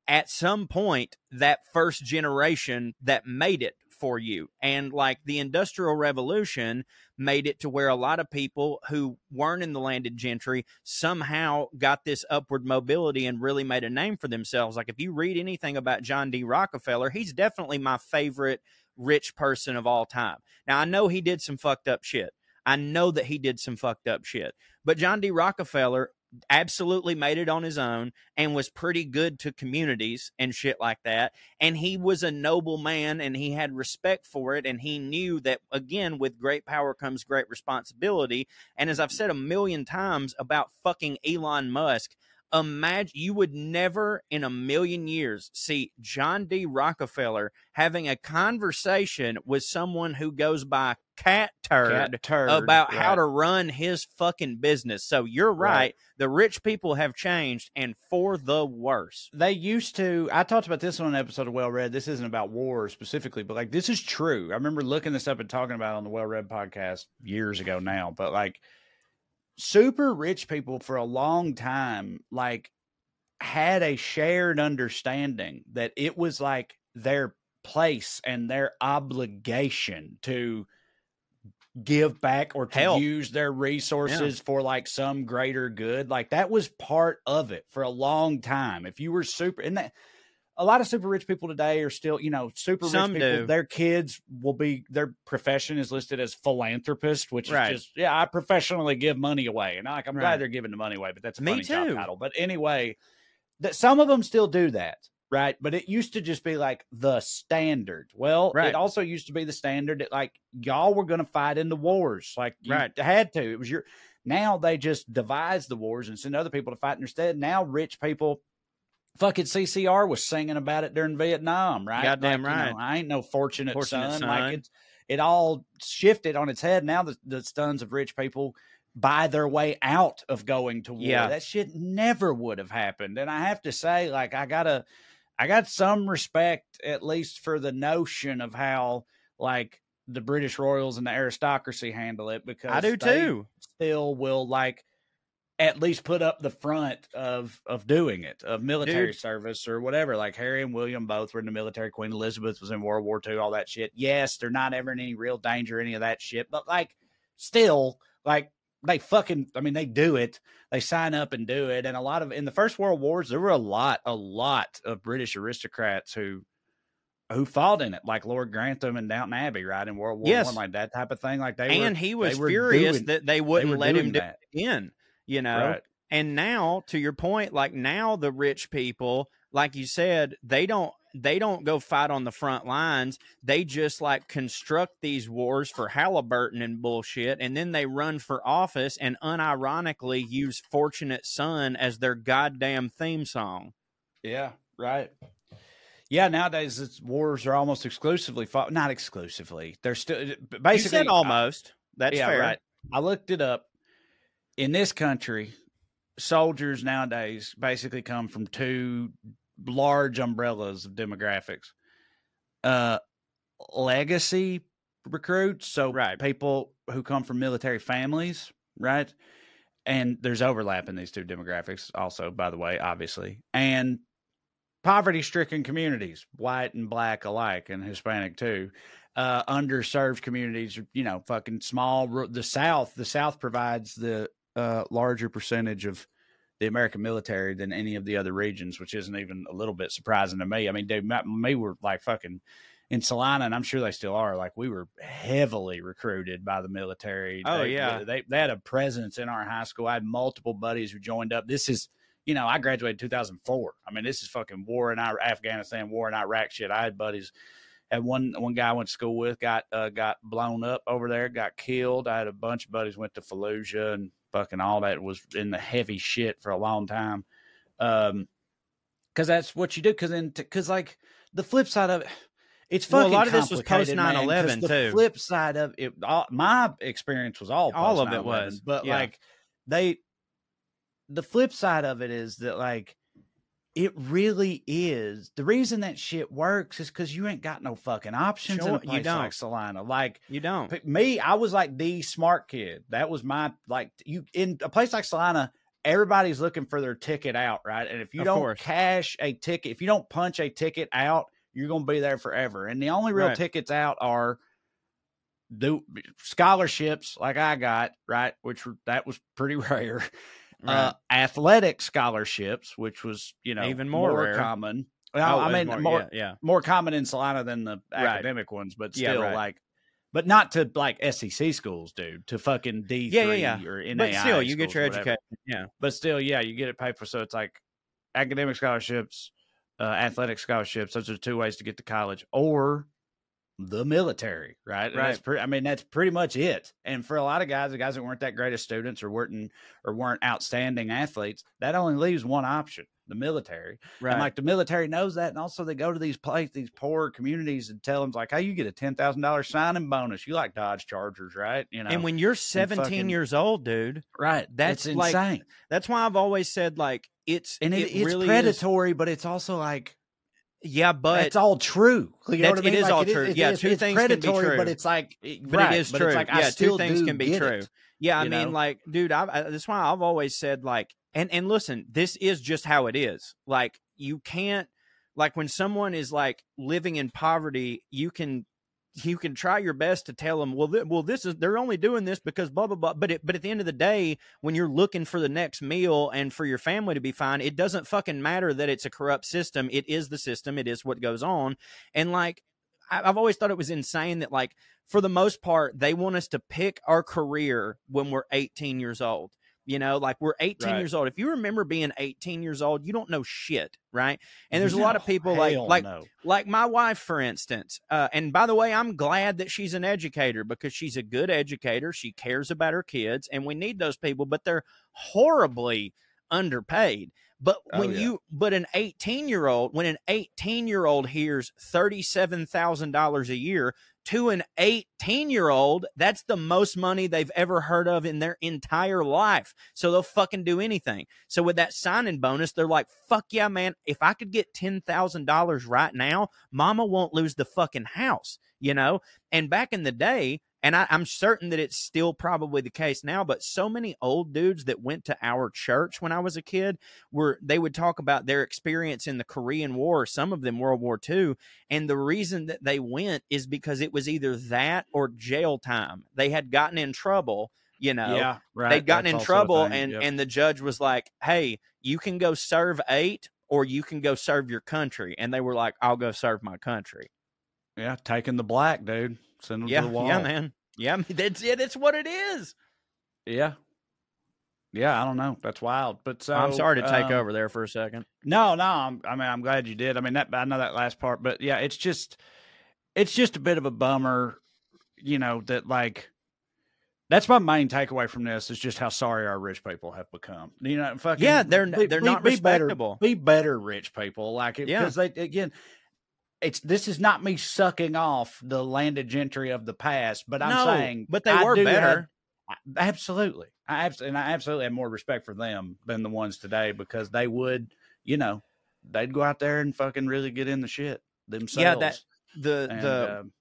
at some point that first generation that made it for you. And like the Industrial Revolution made it to where a lot of people who weren't in the landed gentry somehow got this upward mobility and really made a name for themselves. Like if you read anything about John D. Rockefeller, he's definitely my favorite rich person of all time. Now, I know he did some fucked up shit. I know that he did some fucked up shit. But John D. Rockefeller absolutely made it on his own and was pretty good to communities and shit like that. And he was a noble man and he had respect for it. And he knew that, again, with great power comes great responsibility. And as I've said a million times about fucking Elon Musk, imagine you would never in a million years see John D. Rockefeller having a conversation with someone who goes by cat turd, Cat turd, about how to run his fucking business. So you're right. Right. The rich people have changed and for the worse. they used to i talked about this on an episode of well read this isn't about war specifically but like this is true i remember looking this up and talking about it on the well read podcast years ago now but like super rich people for a long time like had a shared understanding that it was like their place and their obligation to give back or to Help. use their resources for like some greater good like that was part of it for a long time if you were super and that a lot of super rich people today are still, you know, super Some rich people. do. Their kids will be their profession is listed as philanthropist, which Right. is just yeah, I professionally give money away, and like I'm Right. glad they're giving the money away, but that's a Me funny too. title. But anyway, that some of them still do that, right? But it used to just be like the standard. Well, Right. it also used to be the standard that like y'all were going to fight in the wars, like you Right. had to. It was your. Now they just devise the wars and send other people to fight instead. Now rich people fucking CCR was singing about it during Vietnam, right? Goddamn Like, you know, right. I ain't no fortunate, Fortunate son. son. Like it's it all shifted on its head. Now the, the sons of rich people buy their way out of going to war. Yeah. That shit never would have happened. And I have to say, like, I gotta I got some respect at least for the notion of how like the British royals and the aristocracy handle it because I do they too. still will like at least put up the front of of doing it of military Dude. service or whatever like harry and william both were in the military queen elizabeth was in world war ii all that shit yes they're not ever in any real danger any of that shit but like still like they fucking i mean they do it they sign up and do it and a lot of in the first world wars there were a lot a lot of british aristocrats who who fought in it like lord grantham and downton abbey right in world war Yes. one like that type of thing like they were and he was were furious doing- that they they wouldn't were let him do that. it again. You know, right and now to your point, like now the rich people, like you said, they don't they don't go fight on the front lines. They just like construct these wars for Halliburton and bullshit, and then they run for office and unironically use "Fortunate Son" as their goddamn theme song. Yeah, right. Yeah, nowadays it's wars are almost exclusively fought. Not exclusively. They're still basically almost. That's yeah, fair. right. I looked it up. In this country, soldiers nowadays basically come from two large umbrellas of demographics. Uh legacy recruits, so Right. people who come from military families, right? And there's overlap in these two demographics also, by the way, obviously. And poverty stricken communities, white and black alike, and Hispanic too. Uh, underserved communities, you know, fucking small. The South, the South provides the uh, larger percentage of the American military than any of the other regions, which isn't even a little bit surprising to me. I mean, dude, my- me were like fucking in Celina, and I'm sure they still are. Like we were heavily recruited by the military. Oh, They- yeah. they they had a presence in our high school. I had multiple buddies who joined up. This is you know, I graduated 2004. I mean, this is fucking war in Ir- Afghanistan, war in Iraq shit. I had buddies. Had one one guy I went to school with got uh, got blown up over there, got killed. I had a bunch of buddies went to Fallujah and fucking all that was in the heavy shit for a long time. Um, because that's what you do. Because then, because like the flip side of it, it's Well, a fucking lot of this was post man, 'cause 9/11 the. Flip side of it, all, my experience was all All of it was, but yeah. like they, the flip side of it is that like it really is the reason that shit works is because you ain't got no fucking options in Sure, a you don't. like Celina. Like You don't. Me, I was like the smart kid. That was my like you in a place like Celina. Everybody's looking for their ticket out, right? And if you Of don't course. cash a ticket, if you don't punch a ticket out, you're going to be there forever. And the only real Right. tickets out are do scholarships, like I got, right? Which that was pretty rare. Uh, athletic scholarships, which was you know Even more rare. common. Oh, Well, I mean, more, more yeah, yeah. more common in Celina than the Right. academic ones, but Yeah, still right. like, but not to like SEC schools, dude. To fucking D Yeah, three yeah, yeah. or NAI But still, you get your education. Yeah. But still, yeah, you get it paid for. So it's like academic scholarships, uh, athletic scholarships. Those are two ways to get to college, or the military, right? Right. pretty. I mean, that's pretty much it. And for a lot of guys, the guys that weren't that great as students or weren't or weren't outstanding athletes, that only leaves one option: the military. Right. And like the military knows that, and also they go to these places, these poor communities, and tell them like, "Hey, you get a ten thousand dollars signing bonus. You like Dodge Chargers, right? You know, and when you're 17 fucking- years old, dude, right, that's like- insane, that's why I've always said like it's and it, it it's really is- predatory, but it's also like yeah, but it's all true. You know what I mean? it is Like, all it true. it Yeah, is- two things can be true. but it's like, but right, it is true. It's like, I yeah, two things can be true. it. Yeah, I mean, know? like, dude, I've, I, that's why I've always said, like, and and listen, this is just how it is. Like, you can't, like, when someone is like living in poverty, you can you can try your best to tell them, well, th- well, this is they're only doing this because blah blah blah. But it, but at the end of the day, when you're looking for the next meal and for your family to be fine, it doesn't fucking matter that it's a corrupt system. It is the system. It is what goes on. And like, I, I've always thought it was insane that like for the most part, they want us to pick our career when we're 18 years old. You know, like we're 18 Right. years old. If you remember being 18 years old, you don't know shit, right? And there's a lot of people like like no. like my wife for instance uh, and by the way i'm glad that she's an educator because she's a good educator she cares about her kids and we need those people but they're horribly underpaid but Oh, when yeah. you but an 18 year old when an 18 year old hears $37000 a year to an 18 year old that's the most money they've ever heard of in their entire life. So they'll fucking do anything. So with that signing bonus they're like fuck yeah man. If i could get $10000 right now mama won't lose the fucking house you know? And back in the day and I, i'm certain that it's still probably the case now but so many old dudes that went to our church when i was a kid were they would talk about their experience in the korean war some of them world war ii and the reason that they went is because it was either that or jail time. They had gotten in trouble you know. Yeah, right. they'd gotten That's in trouble and Yep. and the judge was like hey you can go serve eight or you can go serve your country. And they were like i'll go serve my country. Yeah, taking the black dude, send him yeah to the wall. yeah man yeah that's it it's what it is Yeah. Yeah, I don't know. That's wild. But so i'm sorry to take um, over there for a second No, no. I'm, I mean, I'm glad you did. I mean, that I know that last part, but yeah, it's just, it's just a bit of a bummer, you know, that like, that's my main takeaway from this is just how sorry our rich people have become. You know, fucking Yeah, they're- they're not respectable. Better, be better, rich people. Like, Yeah. because they again, it's this is not me sucking off the landed gentry of the past, but I'm No, saying, but they I were have- better. I- absolutely, I abs- and I absolutely have more respect for them than the ones today because they would, you know, they'd go out there and fucking really get in the shit themselves. Yeah, that the And, the um,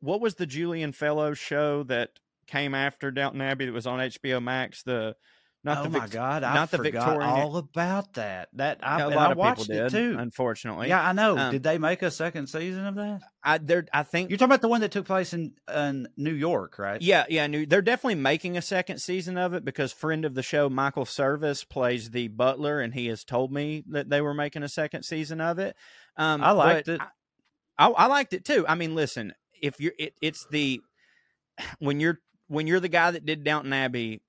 what was the Julian Fellowes show that came after Downton Abbey that was on HBO Max? The not oh the my god, I not the Victorian- all about that. That I, a lot I of watched people did, it too. unfortunately. Yeah, I know. Um, Did they make a second season of that? I there I think You're talking about the one that took place in in New York, right? Yeah, yeah, new, they're definitely making a second season of it because friend of the show Michael Cerveris plays the butler, and he has told me that they were making a second season of it. Um, I liked it. I, I, I liked it too. I mean, listen, if you're, it, it's the when you're when you're the guy that did Downton Abbey,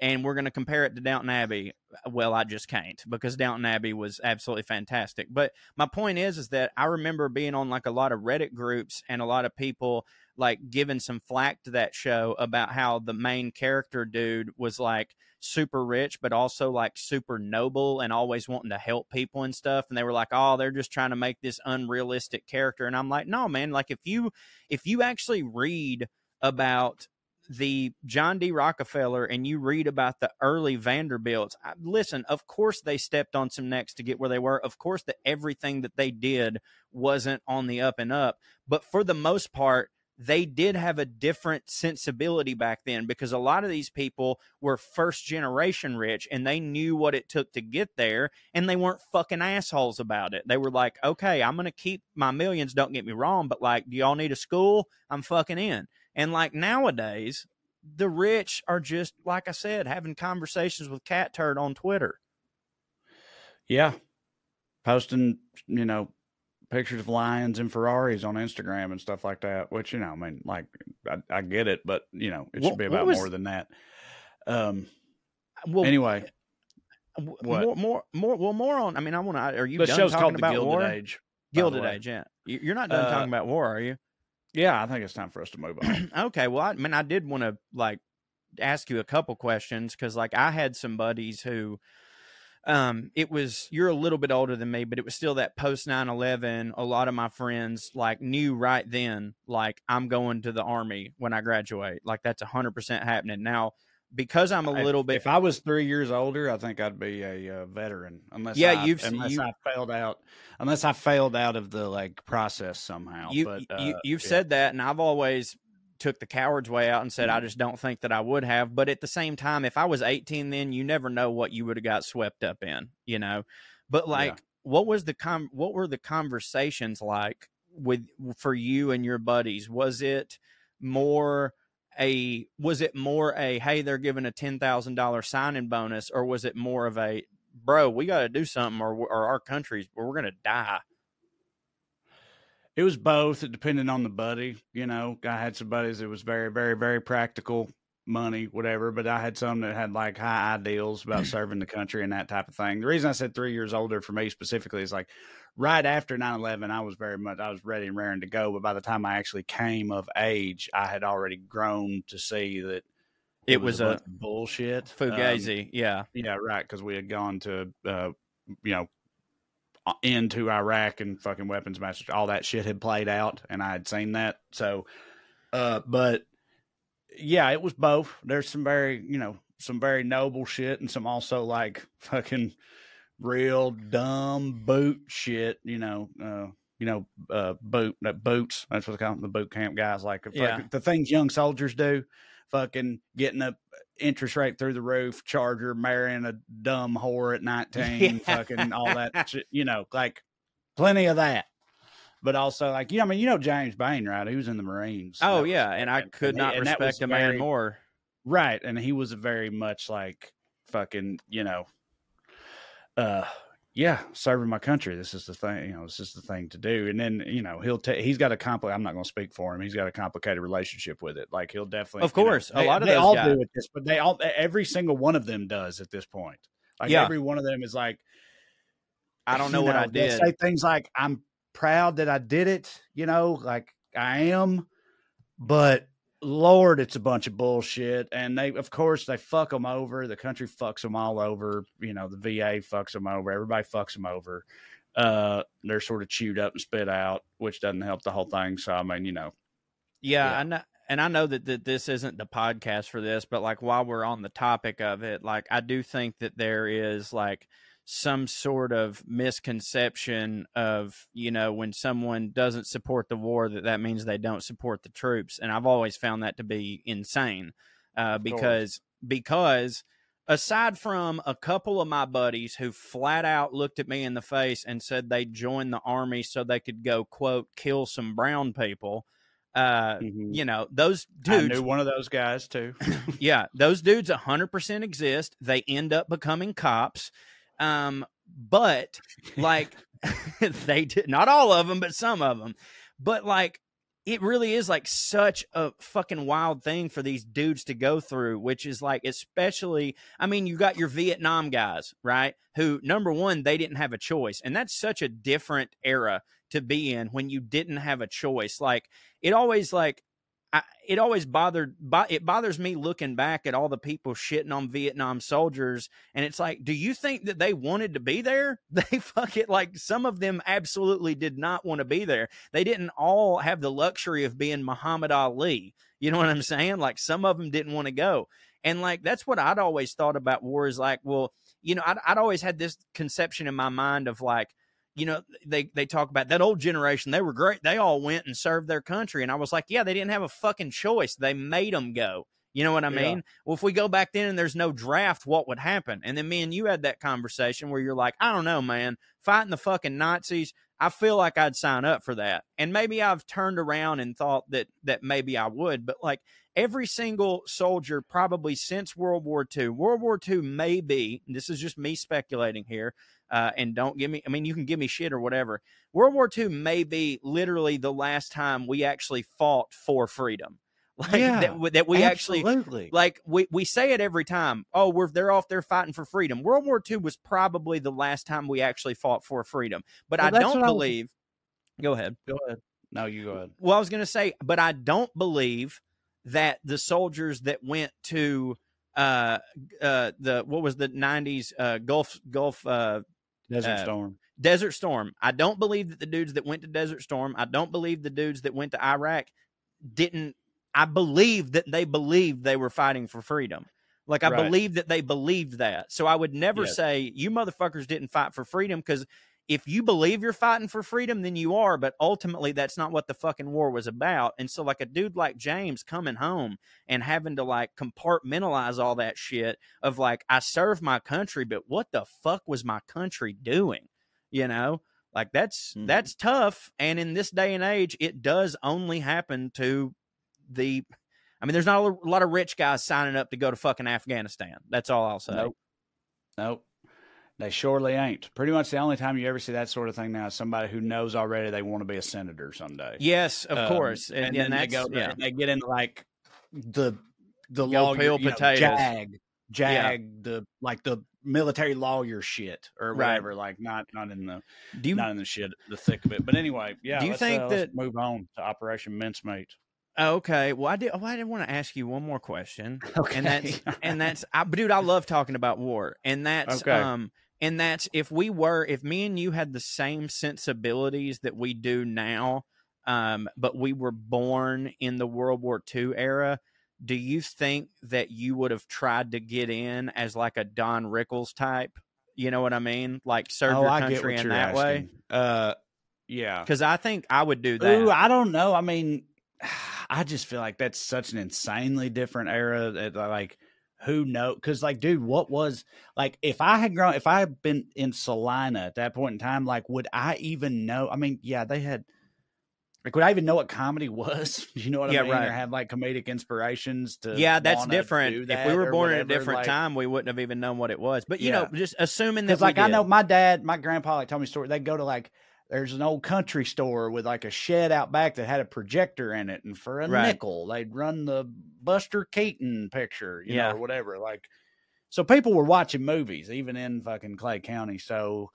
and we're going to compare it to Downton Abbey. Well, I just can't because Downton Abbey was absolutely fantastic. But my point is, is that I remember being on like a lot of Reddit groups and a lot of people like giving some flack to that show about how the main character dude was like super rich but also like super noble and always wanting to help people and stuff and they were like oh they're just trying to make this unrealistic character and I'm like no man like if you if you actually read about the John D. Rockefeller and you read about the early Vanderbilts, I, listen, of course they stepped on some necks to get where they were. Of course that everything that they did wasn't on the up and up. But for the most part, they did have a different sensibility back then because a lot of these people were first generation rich and they knew what it took to get there and they weren't fucking assholes about it. They were like, okay, I'm going to keep my millions, don't get me wrong, but like, do y'all need a school? I'm fucking in. And like nowadays, the rich are just, like I said, having conversations with Cat Turd on Twitter. Yeah. Posting, you know, pictures of lions and Ferraris on Instagram and stuff like that, which, you know, I mean, like, I, I get it, but, you know, it should be about was- more than that. Um, Well, anyway, what? more, more, more, well, more on. I mean, I want to. Are you the done show's talking called The about Gilded war? Age. Gilded. Age, yeah. You- You're not done Uh, talking about war, are you? Yeah, I think it's time for us to move on. okay well i mean i did want to like ask you a couple questions because like i had some buddies who um it was you're a little bit older than me but it was still that post 9-11 a lot of my friends like knew right then like i'm going to the army when i graduate like that's 100% happening now because i'm a If- little bit If I was three years older, I think I'd be a uh, veteran. Unless Yeah, I, you've- unless you- I failed out. Unless I failed out of the like process somehow. you, but uh, you you've yeah. said that and i've always took the coward's way out and said i just don't think that i would have but at the same time if i was 18 then you never know what you would have got swept up in you know but like what was the com what were the conversations like with for you and your buddies? Was it more a was it more a hey they're giving a ten thousand dollar signing bonus or was it more of a bro we got to do something or or our country's we're gonna die? It was both, depending on the buddy. You know, I had some buddies that was very, very, very practical, money, whatever. But I had some that had like high ideals about serving the country and that type of thing. The reason I said three years older for me specifically is like right after 9-11 i was very much i was ready and raring to go but by the time i actually came of age i had already grown to see that It, it, was, was, a, bullshit fugazi, Um, yeah. yeah right because we had gone to uh, you know uh, into iraq and fucking weapons master all that shit had played out and i had seen that so uh but yeah it was both there's some very you know some very noble shit and some also like fucking real dumb boot shit, you know, uh, you know, uh, boot that boots. That's what they call them, the boot camp guys. Like fucking, Yeah. the things young soldiers do, fucking getting a interest rate through the roof, charger, marrying a dumb whore at nineteen, Yeah. fucking all that shit. You know, like plenty of that. But also, like you know, I mean, you know James Bain, right? He was in the Marines. Oh That was- yeah, and I could and not was respect a man more. Right. And he was very much like fucking, you know, uh, yeah, serving my country. This is the thing, you know, this is the thing to do. And then, you know, he'll take, he's got a compli I'm not going to speak for him. He's got a complicated relationship with it. Like he'll definitely, Of you know, course, a they- lot of they all guys- do at this, but they all, every single one of them does at this point. Like Yeah. every one of them is like, I don't know you what I did. Say things like, I'm proud that I did it, you know, like I am, but Lord, it's a bunch of bullshit. And they, of course, they fuck them over. The country fucks them all over. You know, the VA fucks them over. Everybody fucks them over. Uh, they're sort of chewed up and spit out, which doesn't help the whole thing. So, I mean, you know, Yeah, Yeah. I know, and I know that, that this isn't the podcast for this, but like while we're on the topic of it, like I do think that there is like some sort of misconception of you know when someone doesn't support the war that that means they don't support the troops, and I've always found that to be insane uh, because because aside from a couple of my buddies who flat out looked at me in the face and said they joined the army so they could go quote kill some brown people uh Mhm. you know those I dudes knew one of those guys too. yeah those dudes 100% exist they end up becoming cops um but like they did not all of them but some of them but like it really is like such a fucking wild thing for these dudes to go through which is like especially i mean you got your vietnam guys right who number one they didn't have a choice and that's such a different era to be in when you didn't have a choice. Like it always like I, it always bothered bo- it bothers me looking back at all the people shitting on Vietnam soldiers and it's like do you think that they wanted to be there? They fuck it like some of them absolutely did not want to be there. They didn't all have the luxury of being Muhammad Ali you know what I'm saying? Like some of them didn't want to go. And like that's what I'd always thought about war is like well you know I'd, I'd always had this conception in my mind of like you know they they talk about that old generation they were great they all went and served their country and i was like yeah they didn't have a fucking choice they made them go. You know what i Yeah. mean? Well if we go back then and there's no draft what would happen? And then me and you had that conversation where you're like i don't know man fighting the fucking nazis i feel like i'd sign up for that. And maybe i've turned around and thought that that maybe i would but like every single soldier probably since world war ii world war ii maybe, this is just me speculating here uh, and don't give me i mean you can give me shit or whatever. World war ii may be literally the last time we actually fought for freedom. Like Yeah, that, that we actually like we, we say it every time oh we're they're off there fighting for freedom. World war ii was probably the last time we actually fought for freedom but Well, i don't what I was- believe go ahead. Go ahead. No, you go ahead. well, I was going to say, but I don't believe that the soldiers that went to uh uh the what was the 90s uh Gulf Gulf uh Desert Uh, Storm. Desert Storm. I don't believe that the dudes that went to Desert Storm, I don't believe the dudes that went to Iraq didn't I believe that they believed they were fighting for freedom. Like I Right. believe that they believed that. So I would never Yes. say you motherfuckers didn't fight for freedom because if you believe you're fighting for freedom, then you are. But ultimately, that's not what the fucking war was about. And so, like a dude like James coming home and having to like compartmentalize all that shit of like, I serve my country, but what the fuck was my country doing? You know, Like that's Mhm. that's tough. And in this day and age, it does only happen to the. I mean, there's not a lot of rich guys signing up to go to fucking Afghanistan. That's all I'll say. Nope. Nope. They surely ain't. Pretty much the only time you ever see that sort of thing now is somebody who knows already they want to be a senator someday. Yes, of Um, course, and, and, then and they that's go yeah. they get into like the the lawyer, peel you know, potatoes. jag, jag, the like the military lawyer shit or Right. whatever. Like not not in the Do you not in the shit the thick of it. But anyway, yeah. Do you think uh, that- move on to Operation Mincemeat? Okay. Well, I did. Well, I did want to ask you one more question. Okay. And that's and that's I, dude, I love talking about war. And that's Okay. um and that's if we were if me and you had the same sensibilities that we do now, um, but we were born in the World War II era, do you think that you would have tried to get in as like a Don Rickles type? You know what I mean? Like serve oh, your I get country what in you're that way? Uh, yeah. Because I think I would do that. Ooh, I don't know. I mean, I just feel like that's such an insanely different era. That like, who know? Because like, dude, what was like? If I had grown, if I had been in Celina at that point in time, like, would I even know? I mean, yeah, they had. Like, would I even know what comedy was? you know what Yeah, I mean? right. Or have like comedic inspirations to? yeah, that's different. do If we were or born at a different like- time, we wouldn't have even known what it was. But you Yeah. know, just assuming that like we I know my dad, my grandpa like told me story. They go to like there's an old country store with like a shed out back that had a projector in it, and for a Right. nickel they'd run the Buster Keaton picture, you Yeah. know, or whatever. Like, so people were watching movies even in fucking Clay County. So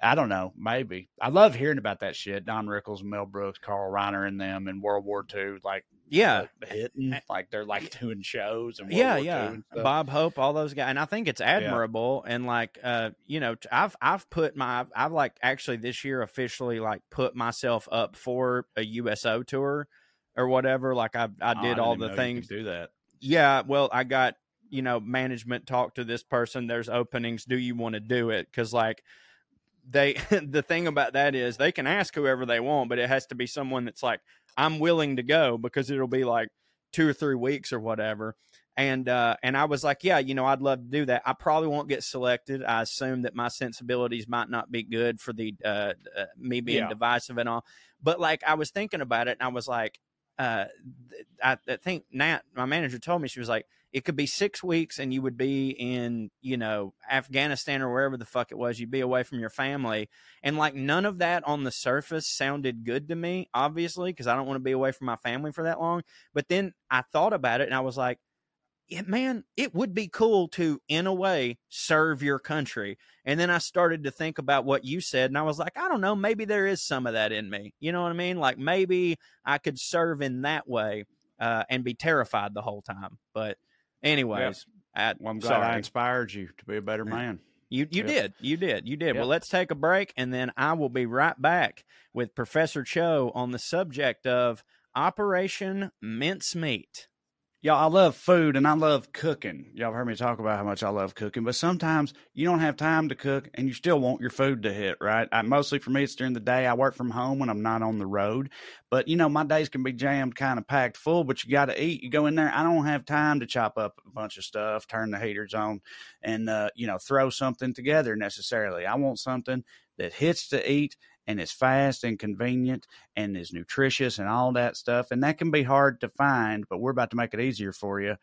I don't know, maybe I love hearing about that shit. Don Rickles, Mel Brooks, Carl Reiner, and them in World War II, like yeah, uh, hitting, like they're like doing shows and World yeah, War yeah. Bob Hope, all those guys, and I think it's admirable. And like, uh, you know, i've I've put my I've like actually this year officially like put myself up for a USO tour or whatever. Like I I Oh, did all the things. do that. Yeah, well, I got you know management talk to this person. There's openings. Do you want to do it? Because like they, the thing about that is they can ask whoever they want, but it has to be someone that's like I'm willing to go because it'll be like two or three weeks or whatever. And uh, and I was like, yeah, you know, I'd love to do that. I probably won't get selected. I assume that my sensibilities might not be good for the uh, uh me being Yeah. divisive and all. But like I was thinking about it, and I was like, uh, th- I, I think Nat, my manager, told me she was like, it could be six weeks, and you would be in, you know, Afghanistan or wherever the fuck it was. You'd be away from your family, and like none of that on the surface sounded good to me. Obviously, because I don't want to be away from my family for that long. But then I thought about it, and I was like. Yeah, man, it would be cool to, in a way, serve your country. And then I started to think about what you said, and I was like, I don't know, maybe there is some of that in me. You know what I mean? Like maybe I could serve in that way uh, and be terrified the whole time. But, anyways, I, Well, I'm glad I inspired you to be a better man. You you Yep. did. You did. You did. Yep. Well, let's take a break and then I will be right back with Professor Cho on the subject of Operation Mincemeat. Y'all, I love food and I love cooking. Y'all heard me talk about how much I love cooking, but sometimes you don't have time to cook and you still want your food to hit, right? I, mostly for me, it's during the day. I work from home when I'm not on the road. But, you know, my days can be jammed kind of packed full, but you got to eat. You go in there. I don't have time to chop up a bunch of stuff, turn the heaters on, and, uh, you know, throw something together necessarily. I want something that hits to eat and it's fast and convenient and is nutritious and all that stuff. And that can be hard to find, but we're about to make it easier for you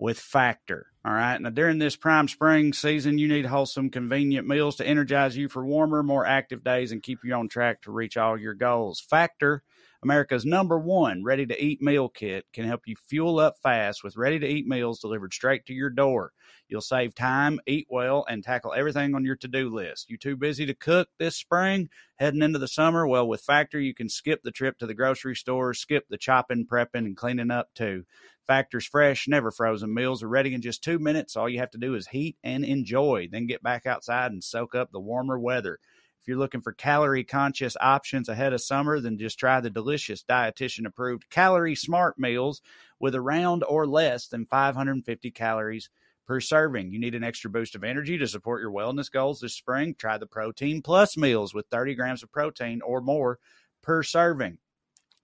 with Factor. All right. Now, during this prime spring season, you need wholesome, convenient meals to energize you for warmer, more active days and keep you on track to reach all your goals. Factor. America's number one ready to eat meal kit can help you fuel up fast with ready to eat meals delivered straight to your door. You'll save time, eat well, and tackle everything on your to do list. You too busy to cook this spring? Heading into the summer? Well, with Factor, you can skip the trip to the grocery store, skip the chopping, prepping, and cleaning up too. Factor's fresh, never frozen meals are ready in just two minutes. All you have to do is heat and enjoy, then get back outside and soak up the warmer weather. If you're looking for calorie conscious options ahead of summer, then just try the delicious dietitian approved calorie smart meals with around or less than 550 calories per serving. You need an extra boost of energy to support your wellness goals this spring. Try the Protein Plus meals with 30 grams of protein or more per serving.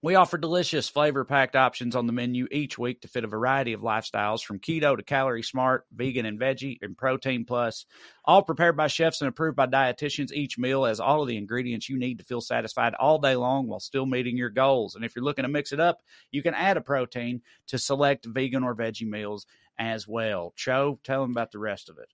We offer delicious flavor packed options on the menu each week to fit a variety of lifestyles from keto to calorie smart, vegan and veggie, and protein plus. All prepared by chefs and approved by dietitians. Each meal has all of the ingredients you need to feel satisfied all day long while still meeting your goals. And if you're looking to mix it up, you can add a protein to select vegan or veggie meals as well. Cho, tell them about the rest of it.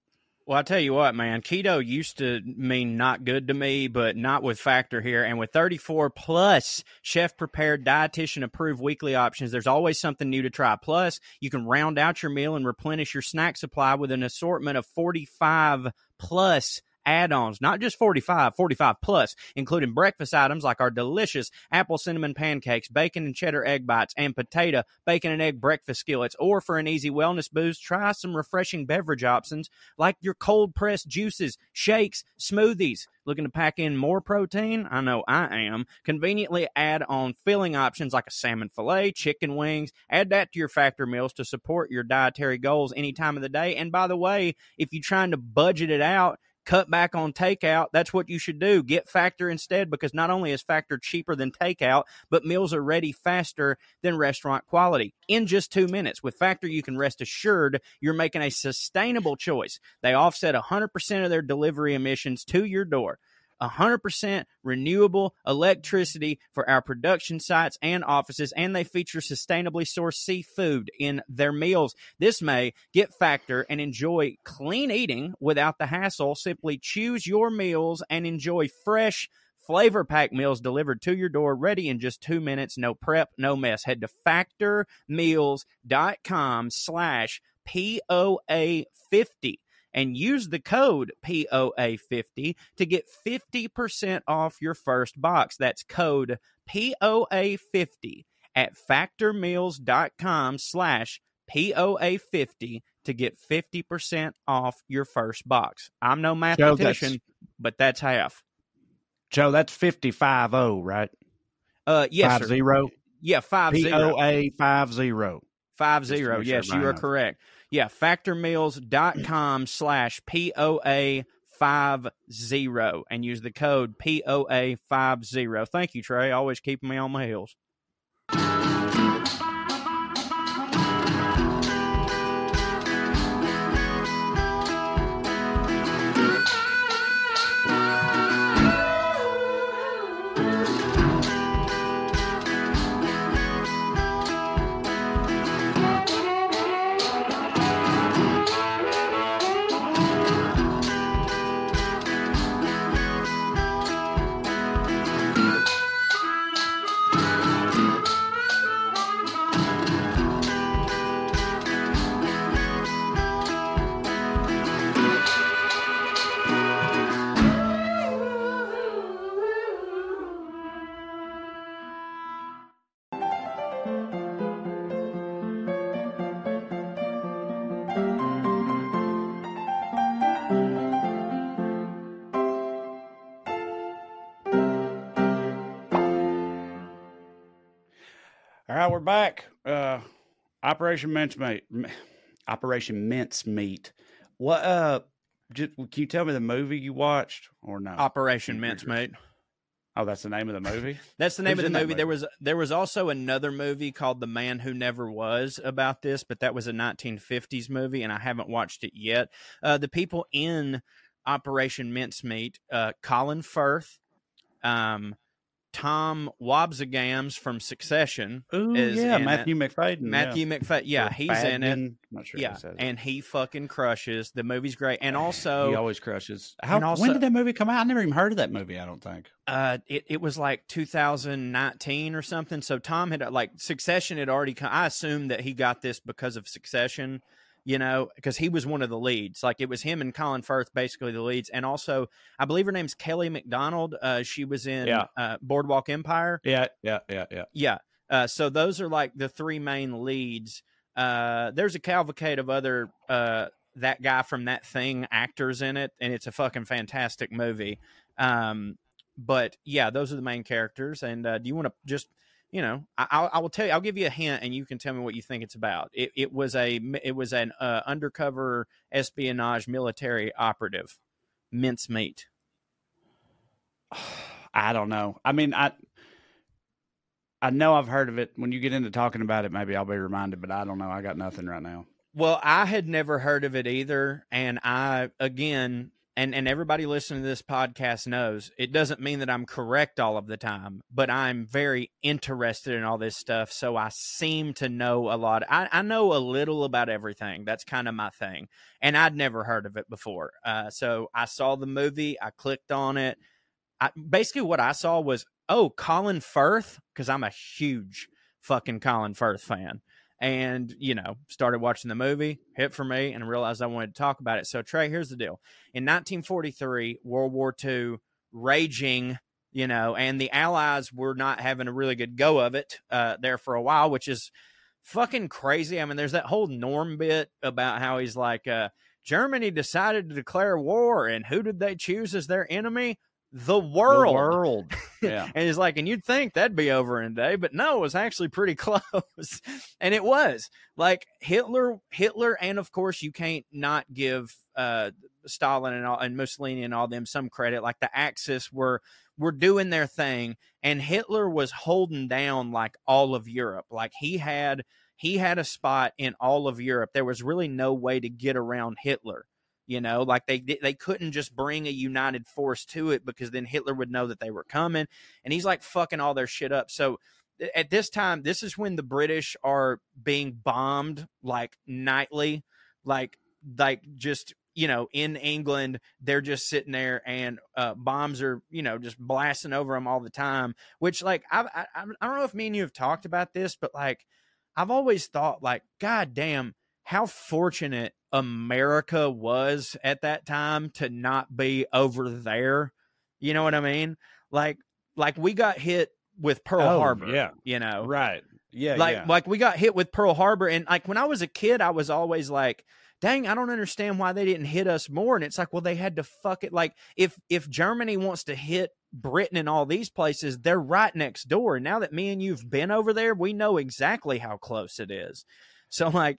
Well, I tell you what, man, keto used to mean not good to me, but not with Factor here. And with 34 plus chef prepared, dietitian approved weekly options, there's always something new to try. Plus, you can round out your meal and replenish your snack supply with an assortment of 45 plus add-ons, not just 45, 45 plus, including breakfast items like our delicious apple cinnamon pancakes, bacon and cheddar egg bites, and potato, bacon and egg breakfast skillets. Or for an easy wellness boost, try some refreshing beverage options like your cold pressed juices, shakes, smoothies. Looking to pack in more protein? I know I am. Conveniently add on filling options like a salmon fillet, chicken wings. Add that to your factor meals to support your dietary goals any time of the day. And by the way, if you're trying to budget it out, cut back on takeout, that's what you should do. Get Factor instead because not only is Factor cheaper than takeout, but meals are ready faster than restaurant quality in just two minutes. With Factor, you can rest assured you're making a sustainable choice. They offset 100% of their delivery emissions to your door. 100% renewable electricity for our production sites and offices, and they feature sustainably sourced seafood in their meals. This May, get Factor and enjoy clean eating without the hassle. Simply choose your meals and enjoy fresh, flavor pack meals delivered to your door, ready in just two minutes. No prep, no mess. Head to factormeals.com slash POA50 and use the code POA50 to get 50% off your first box. That's code POA50 at factormeals.com slash POA50 to get 50% off your first box. I'm no mathematician, but that's half. Cho, that's 55 0, right? Uh, yes, five sir. zero. Yeah, five zero. POA 5 0. Five Just to zero. make sure Yes, you are knows. correct. Yeah, factormeals.com slash POA five zero and use the code POA five zero. Thank you, Trae. Always keeping me on my heels. Operation Mincemeat. M- Operation Mincemeat. What? Uh, just, can you tell me the movie you watched or not? Operation You're- Mincemeat. oh, that's the name of the movie. That's the name Who's of the that movie. There was there was also another movie called The Man Who Never Was about this, but that was a 1950s movie, and I haven't watched it yet. Uh, the people in Operation Mincemeat, uh, Colin Firth, um, Tom Wambsgans from Succession, Oh, is yeah, Matthew Macfadyen. Matthew Macfadyen. Yeah, Or he's in it. I'm not sure. Yeah, and he fucking crushes. The movie's great, and also he always crushes. How? also- when did that movie come out? I never even heard of that movie. I don't think. uh it, it was like 2019 or something so tom had like succession had already come i assume that he got this because of succession you know because he was one of the leads like it was him and colin firth basically the leads and also i believe her name's kelly macdonald uh she was in Yeah. uh, boardwalk empire Yeah, yeah, yeah, yeah. yeah uh so those are like the three main leads uh there's a cavalcade of other uh that guy from that thing actors in it and it's a fucking fantastic movie um but yeah those are the main characters and uh do you want to just you know I, I'll- I will tell you i'll give you a hint and you can tell me what you think it's about it, it was a it was an uh, undercover espionage military operative mincemeat I don't know. I mean, I I know I've heard of it. When you get into talking about it, maybe I'll be reminded, but I don't know. I got nothing right now. Well, I had never heard of it either, and I again, and and everybody listening to this podcast knows it doesn't mean that I'm correct all of the time, but I'm very interested in all this stuff, so I seem to know a lot. I, I know a little about everything. That's kind of my thing, and I'd never heard of it before. Uh, so I saw the movie, I clicked on it. I, basically, what I saw was, oh, Colin Firth, because I'm a huge fucking Colin Firth fan and you know started watching the movie hit for me and realized i wanted to talk about it. So trae here's the deal. In 1943 world war ii raging you know and the allies were not having a really good go of it uh, there for a while which is fucking crazy. I mean there's that whole norm bit about how he's like uh, germany decided to declare war and who did they choose as their enemy the world. The world. Yeah. and he's like, and you'd think that'd be over in a day, but no, it was actually pretty close. and it was. Like Hitler, Hitler, and of course you can't not give uh Stalin and all and Mussolini and all them some credit. Like the Axis were were doing their thing, and Hitler was holding down like all of Europe. Like he had he had a spot in all of Europe. There was really no way to get around Hitler you know like they they couldn't just bring a united force to it because then hitler would know that they were coming and he's like fucking all their shit up. So at this time this is when the british are being bombed like nightly like like just you know in england they're just sitting there and uh, bombs are you know just blasting over them all the time which like I, I i don't know if me and you have talked about this but like i've always thought like god damn how fortunate America was at that time to not be over there. You know what I mean? Like like we got hit with Pearl Oh, Harbor. yeah. You know. Right. Yeah. Like yeah. like we got hit with Pearl Harbor and like when I was a kid I was always like dang I don't understand why they didn't hit us more and it's like well they had to fuck it like if if Germany wants to hit Britain and all these places they're right next door and now that me and you've been over there we know exactly how close it is. So like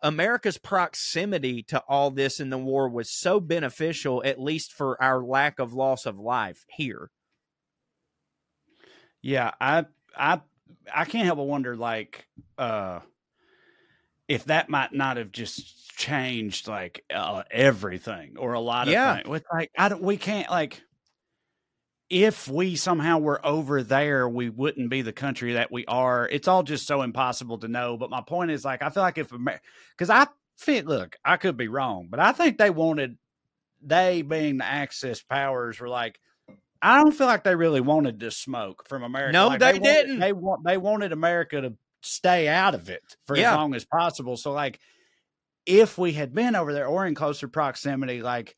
America's proximity to all this in the war was so beneficial, at least for our lack of loss of life here. Yeah, I I I can't help but wonder like uh if that might not have just changed like uh, everything or a lot of Yeah. things. With like I don't we can't like if we somehow were over there, we wouldn't be the country that we are. It's all just so impossible to know. But my point is, like, I feel like if because I fit, look, I could be wrong, but I think they wanted they being the Axis powers were like, I don't feel like they really wanted to smoke from America. No, Like, they wanted- didn't. They want they wanted America to stay out of it for Yeah. as long as possible. So, like, if we had been over there or in closer proximity, like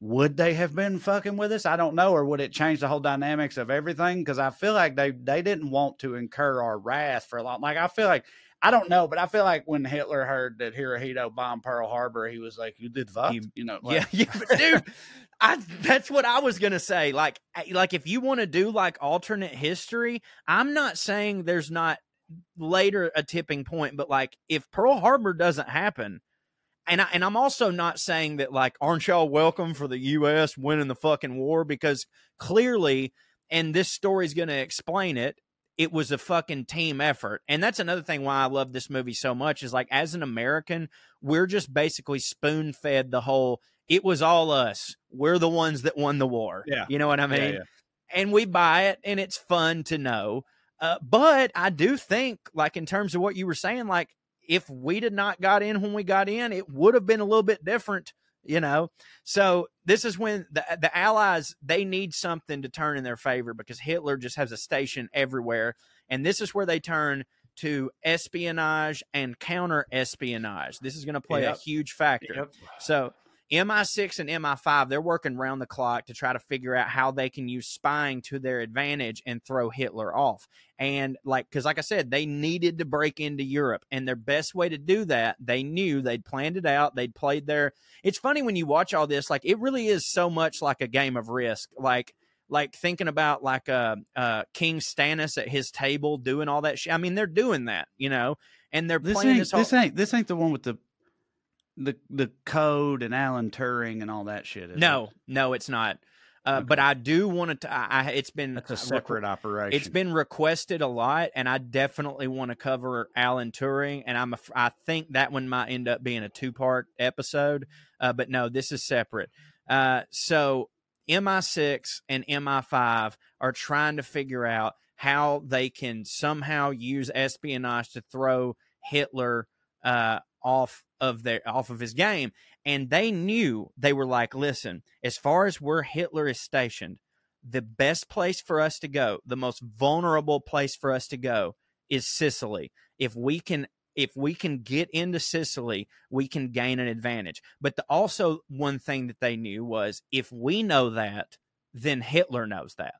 would they have been fucking with us? I don't know, or would it change the whole dynamics of everything? Because I feel like they they didn't want to incur our wrath for a long. Like I feel like I don't know, but I feel like when Hitler heard that Hirohito bombed Pearl Harbor, he was like, "You did what?" He- you know, yeah, like, yeah, but dude, I that's what I was gonna say. Like, like if you want to do like alternate history, I'm not saying there's not later a tipping point, but like if Pearl Harbor doesn't happen. And I, and I'm also not saying that like aren't y'all welcome for the U.S. winning the fucking war because clearly, and this story's going to explain it. It was a fucking team effort, and that's another thing why I love this movie so much. Is like as an American, we're just basically spoon fed the whole. It was all us. We're the ones that won the war. Yeah. you know what I mean. Yeah, yeah. And we buy it, and it's fun to know. Uh, but I do think, like in terms of what you were saying, like if we did not got in when we got in, it would have been a little bit different, you know. So this is when the the Allies they need something to turn in their favor because Hitler just has a station everywhere, and this is where they turn to espionage and counter espionage. This is going to play Yep. a huge factor. Yep. So MI6 and MI5, they're working round the clock to try to figure out how they can use spying to their advantage and throw Hitler off. And like, because like I said, they needed to break into Europe, and their best way to do that, they knew they'd planned it out. They'd played their. It's funny when you watch all this, like it really is so much like a game of risk. Like, like thinking about like uh, uh King Stannis at his table doing all that shit. I mean, they're doing that, you know, and they're This playing ain't this whole. this ain't this ain't the one with the the the code and Alan Turing and all that shit. is it? No, no, it's not. Uh, But I do want to. I, I, it's been that's a separate operation. It's been requested a lot, and I definitely want to cover Alan Turing. And I'm. A, I think that one might end up being a two part episode. Uh, but no, this is separate. Uh, so MI6 and MI5 are trying to figure out how they can somehow use espionage to throw Hitler uh, off of their off of his game. And they knew they were like, listen, as far as where Hitler is stationed, the best place for us to go, the most vulnerable place for us to go is Sicily. If we can if we can get into Sicily, we can gain an advantage. But the, also one thing that they knew was if we know that, then Hitler knows that.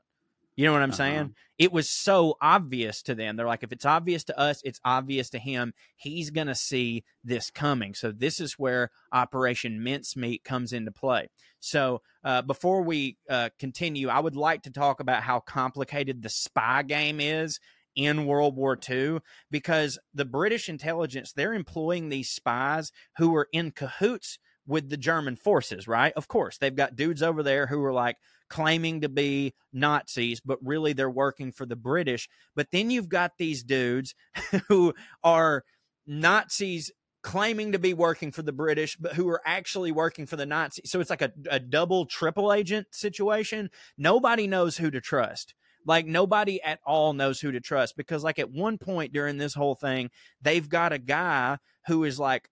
You know what I'm uh-huh. saying? It was so obvious to them. They're like, if it's obvious to us, it's obvious to him. He's going to see this coming. So, this is where Operation Mincemeat comes into play. So, uh, before we uh, continue, I would like to talk about how complicated the spy game is in World War II because the British intelligence, they're employing these spies who are in cahoots with the German forces, right? Of course, they've got dudes over there who are like claiming to be Nazis, but really they're working for the British. But then you've got these dudes who are Nazis claiming to be working for the British, but who are actually working for the Nazis. So it's like a, a double, triple agent situation. Nobody knows who to trust. Like nobody at all knows who to trust because, like, at one point during this whole thing, they've got a guy who is like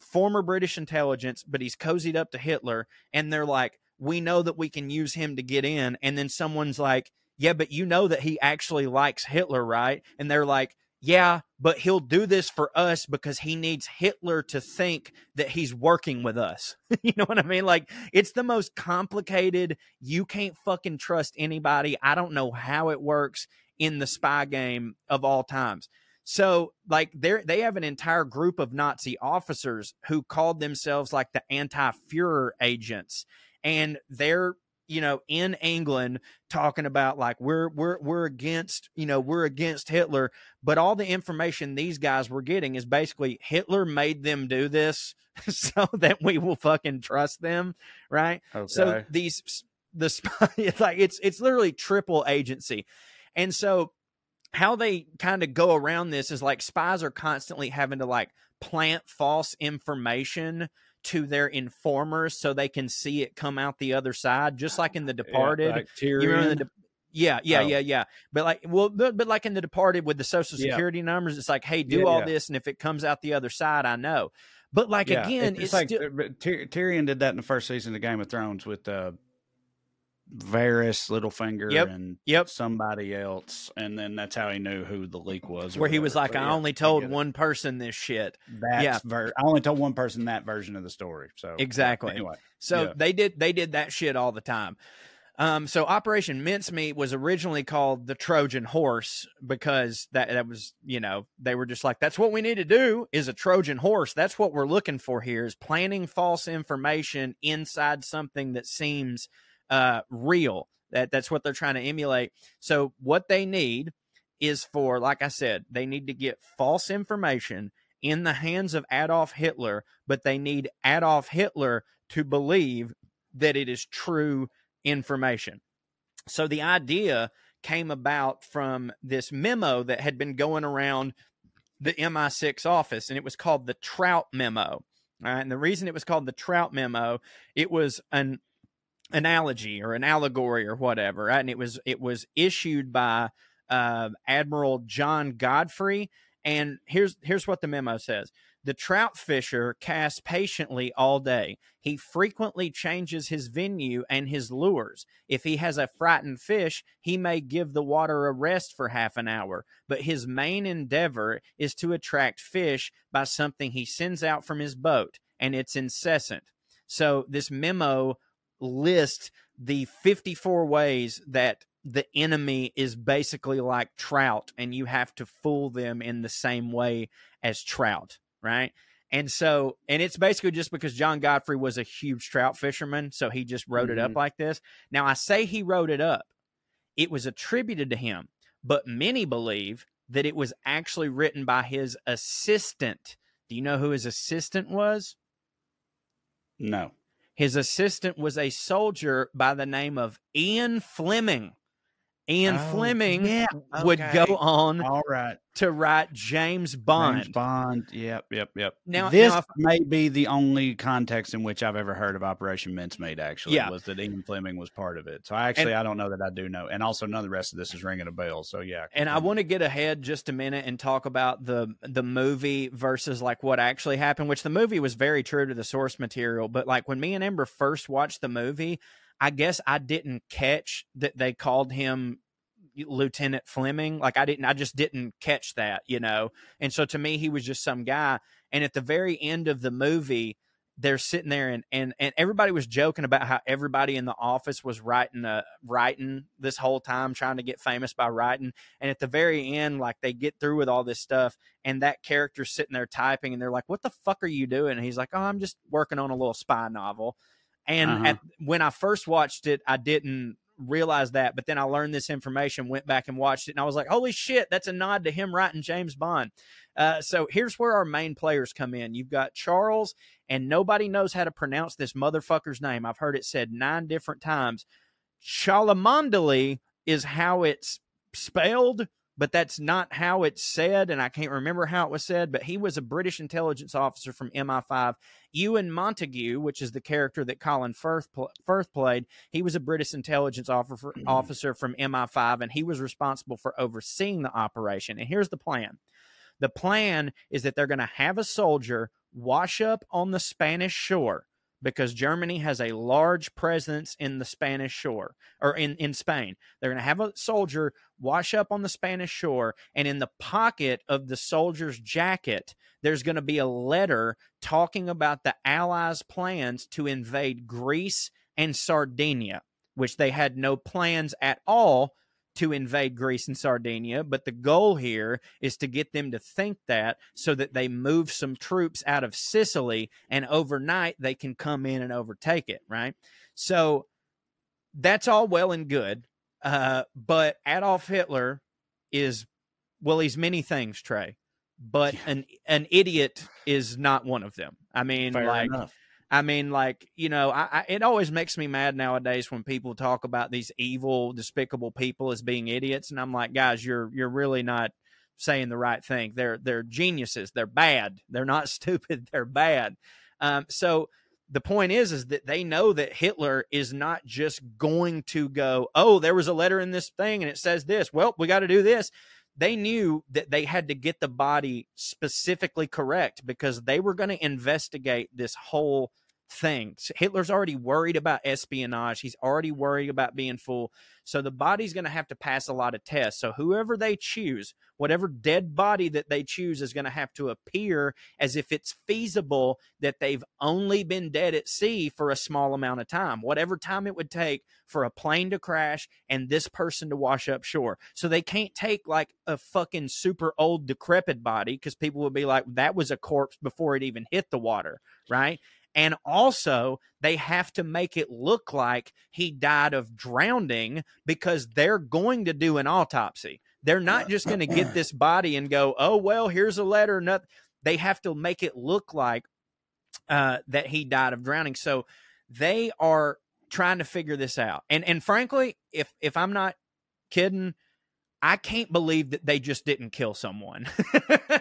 former British intelligence, but he's cozied up to Hitler, and they're like, we know that we can use him to get in. And then someone's like, yeah, but you know that he actually likes Hitler, right? And they're like, yeah, but he'll do this for us because he needs Hitler to think that he's working with us. you know what I mean? Like, it's the most complicated. You can't fucking trust anybody. I don't know how it works in the spy game of all times. So, like, they they have an entire group of Nazi officers who called themselves like the anti-Führer agents, and they're you know in England talking about like we're we're we're against you know we're against Hitler but all the information these guys were getting is basically Hitler made them do this so that we will fucking trust them right okay. so these the spy it's like it's it's literally triple agency and so how they kind of go around this is like spies are constantly having to like plant false information to their informers so they can see it come out the other side, just like in The Departed. Yeah, like yeah, yeah, oh. yeah, yeah. But like, well, but, but, like in The Departed with the Social Security yeah. numbers, it's like, hey, do yeah, all this, and if it comes out the other side, I know. But like again, it's, it's like still... Tyrion did that in the first season of Game of Thrones with uh, Varys, Littlefinger, yep. and yep. somebody else, and then that's how he knew who the leak was. Where he was like, "I yeah, only told one person this shit." That's yeah, ver- I only told one person that version of the story. So exactly. Anyway, so yeah. they did they did that shit all the time. Um, so Operation Mincemeat was originally called the Trojan Horse because that that was you know they were just like that's what we need to do is a Trojan horse. That's what we're looking for here is planting false information inside something that seems uh, real. That that's what they're trying to emulate. So what they need is for, like I said, they need to get false information in the hands of Adolf Hitler, but they need Adolf Hitler to believe that it is true information. So the idea came about from this memo that had been going around the MI6 office, and it was called the Trout Memo. All right, and the reason it was called the Trout Memo, it was an analogy or an allegory or whatever, right? and it was it was issued by uh, Admiral John Godfrey. And here's here's what the memo says: the trout fisher casts patiently all day. He frequently changes his venue and his lures. If he has a frightened fish, he may give the water a rest for half an hour. But his main endeavor is to attract fish by something he sends out from his boat, and it's incessant. So this memo list the 54 ways that the enemy is basically like trout and you have to fool them in the same way as trout, right? And so, and it's basically just because John Godfrey was a huge trout fisherman. So he just wrote mm-hmm. it up mm-hmm. like this. Now, I say he wrote it up, it was attributed to him, but many believe that it was actually written by his assistant. Do you know who his assistant was? No His assistant was a soldier by the name of Ian Fleming. Ian Oh, Fleming yeah, would go on All right. to write James Bond. James Bond. Yep, yep, yep. Now- this now if- may be the only context in which I've ever heard of Operation Mincemeat. Actually, Yeah. was that Ian Fleming was part of it. So I actually I don't know that I do know, and also none of the rest of this is ringing a bell. So yeah, And I want to get ahead just a minute and talk about the the movie versus like what actually happened, which the movie was very true to the source material. But like when me and Amber first watched the movie, I guess I didn't catch that they called him Lieutenant Fleming. Like I didn't, I just didn't catch that, you know. And so to me, he was just some guy. And at the very end of the movie, they're sitting there and and and everybody was joking about how everybody in the office was writing uh writing this whole time trying to get famous by writing and at the very end like they get through with all this stuff and that character's sitting there typing and they're like what the fuck are you doing and he's like oh i'm just working on a little spy novel and Uh-huh. at, when i first watched it i didn't realize that but then i learned this information went back and watched it and i was like holy shit that's a nod to him writing james bond. Uh, so here's where our main players come in. You've got charles and nobody knows how to pronounce this motherfucker's name. I've heard it said nine different times. Cholmondeley is how it's spelled, but that's not how it's said. And I can't remember how it was said, but he was a British intelligence officer from MI5. Ewen Montagu, which is the character that Colin Firth, pl- Firth played, he was a British intelligence officer, mm-hmm. officer from MI5, and he was responsible for overseeing the operation. And here's the plan the plan is that they're going to have a soldier wash up on the Spanish shore because Germany has a large presence in the Spanish shore or in, in Spain. They're going to have a soldier wash up on the Spanish shore, and in the pocket of the soldier's jacket, there's going to be a letter talking about the Allies' plans to invade Greece and Sardinia, which they had no plans at all to invade Greece and Sardinia, but the goal here is to get them to think that so that they move some troops out of Sicily and overnight they can come in and overtake it, right? So that's all well and good. Uh, but Adolf Hitler is, well, he's many things, Trae, but an, an idiot is not one of them. I mean, Fair like, enough. I mean, like you know, I, I it always makes me mad nowadays when people talk about these evil, despicable people as being idiots, and I'm like, guys, you're you're really not saying the right thing. They're they're geniuses. They're bad. They're not stupid. They're bad. Um, so the point is, is that they know that Hitler is not just going to go, oh, there was a letter in this thing and it says this. Well, we got to do this they knew that they had to get the body specifically correct because they were going to investigate this whole thing. So Hitler's already worried about espionage. He's already worried about being full. So the body's going to have to pass a lot of tests. So whoever they choose, whatever dead body that they choose is going to have to appear as if it's feasible that they've only been dead at sea for a small amount of time, whatever time it would take for a plane to crash and this person to wash up shore. So they can't take like a fucking super old decrepit body because people would be like, that was a corpse before it even hit the water, right? And also, they have to make it look like he died of drowning because they're going to do an autopsy. They're not just going to get this body and go, oh, well, here's a letter. Nothing. They have to make it look like uh, that he died of drowning. So they are trying to figure this out. And and frankly, if if I'm not kidding, I can't believe that they just didn't kill someone.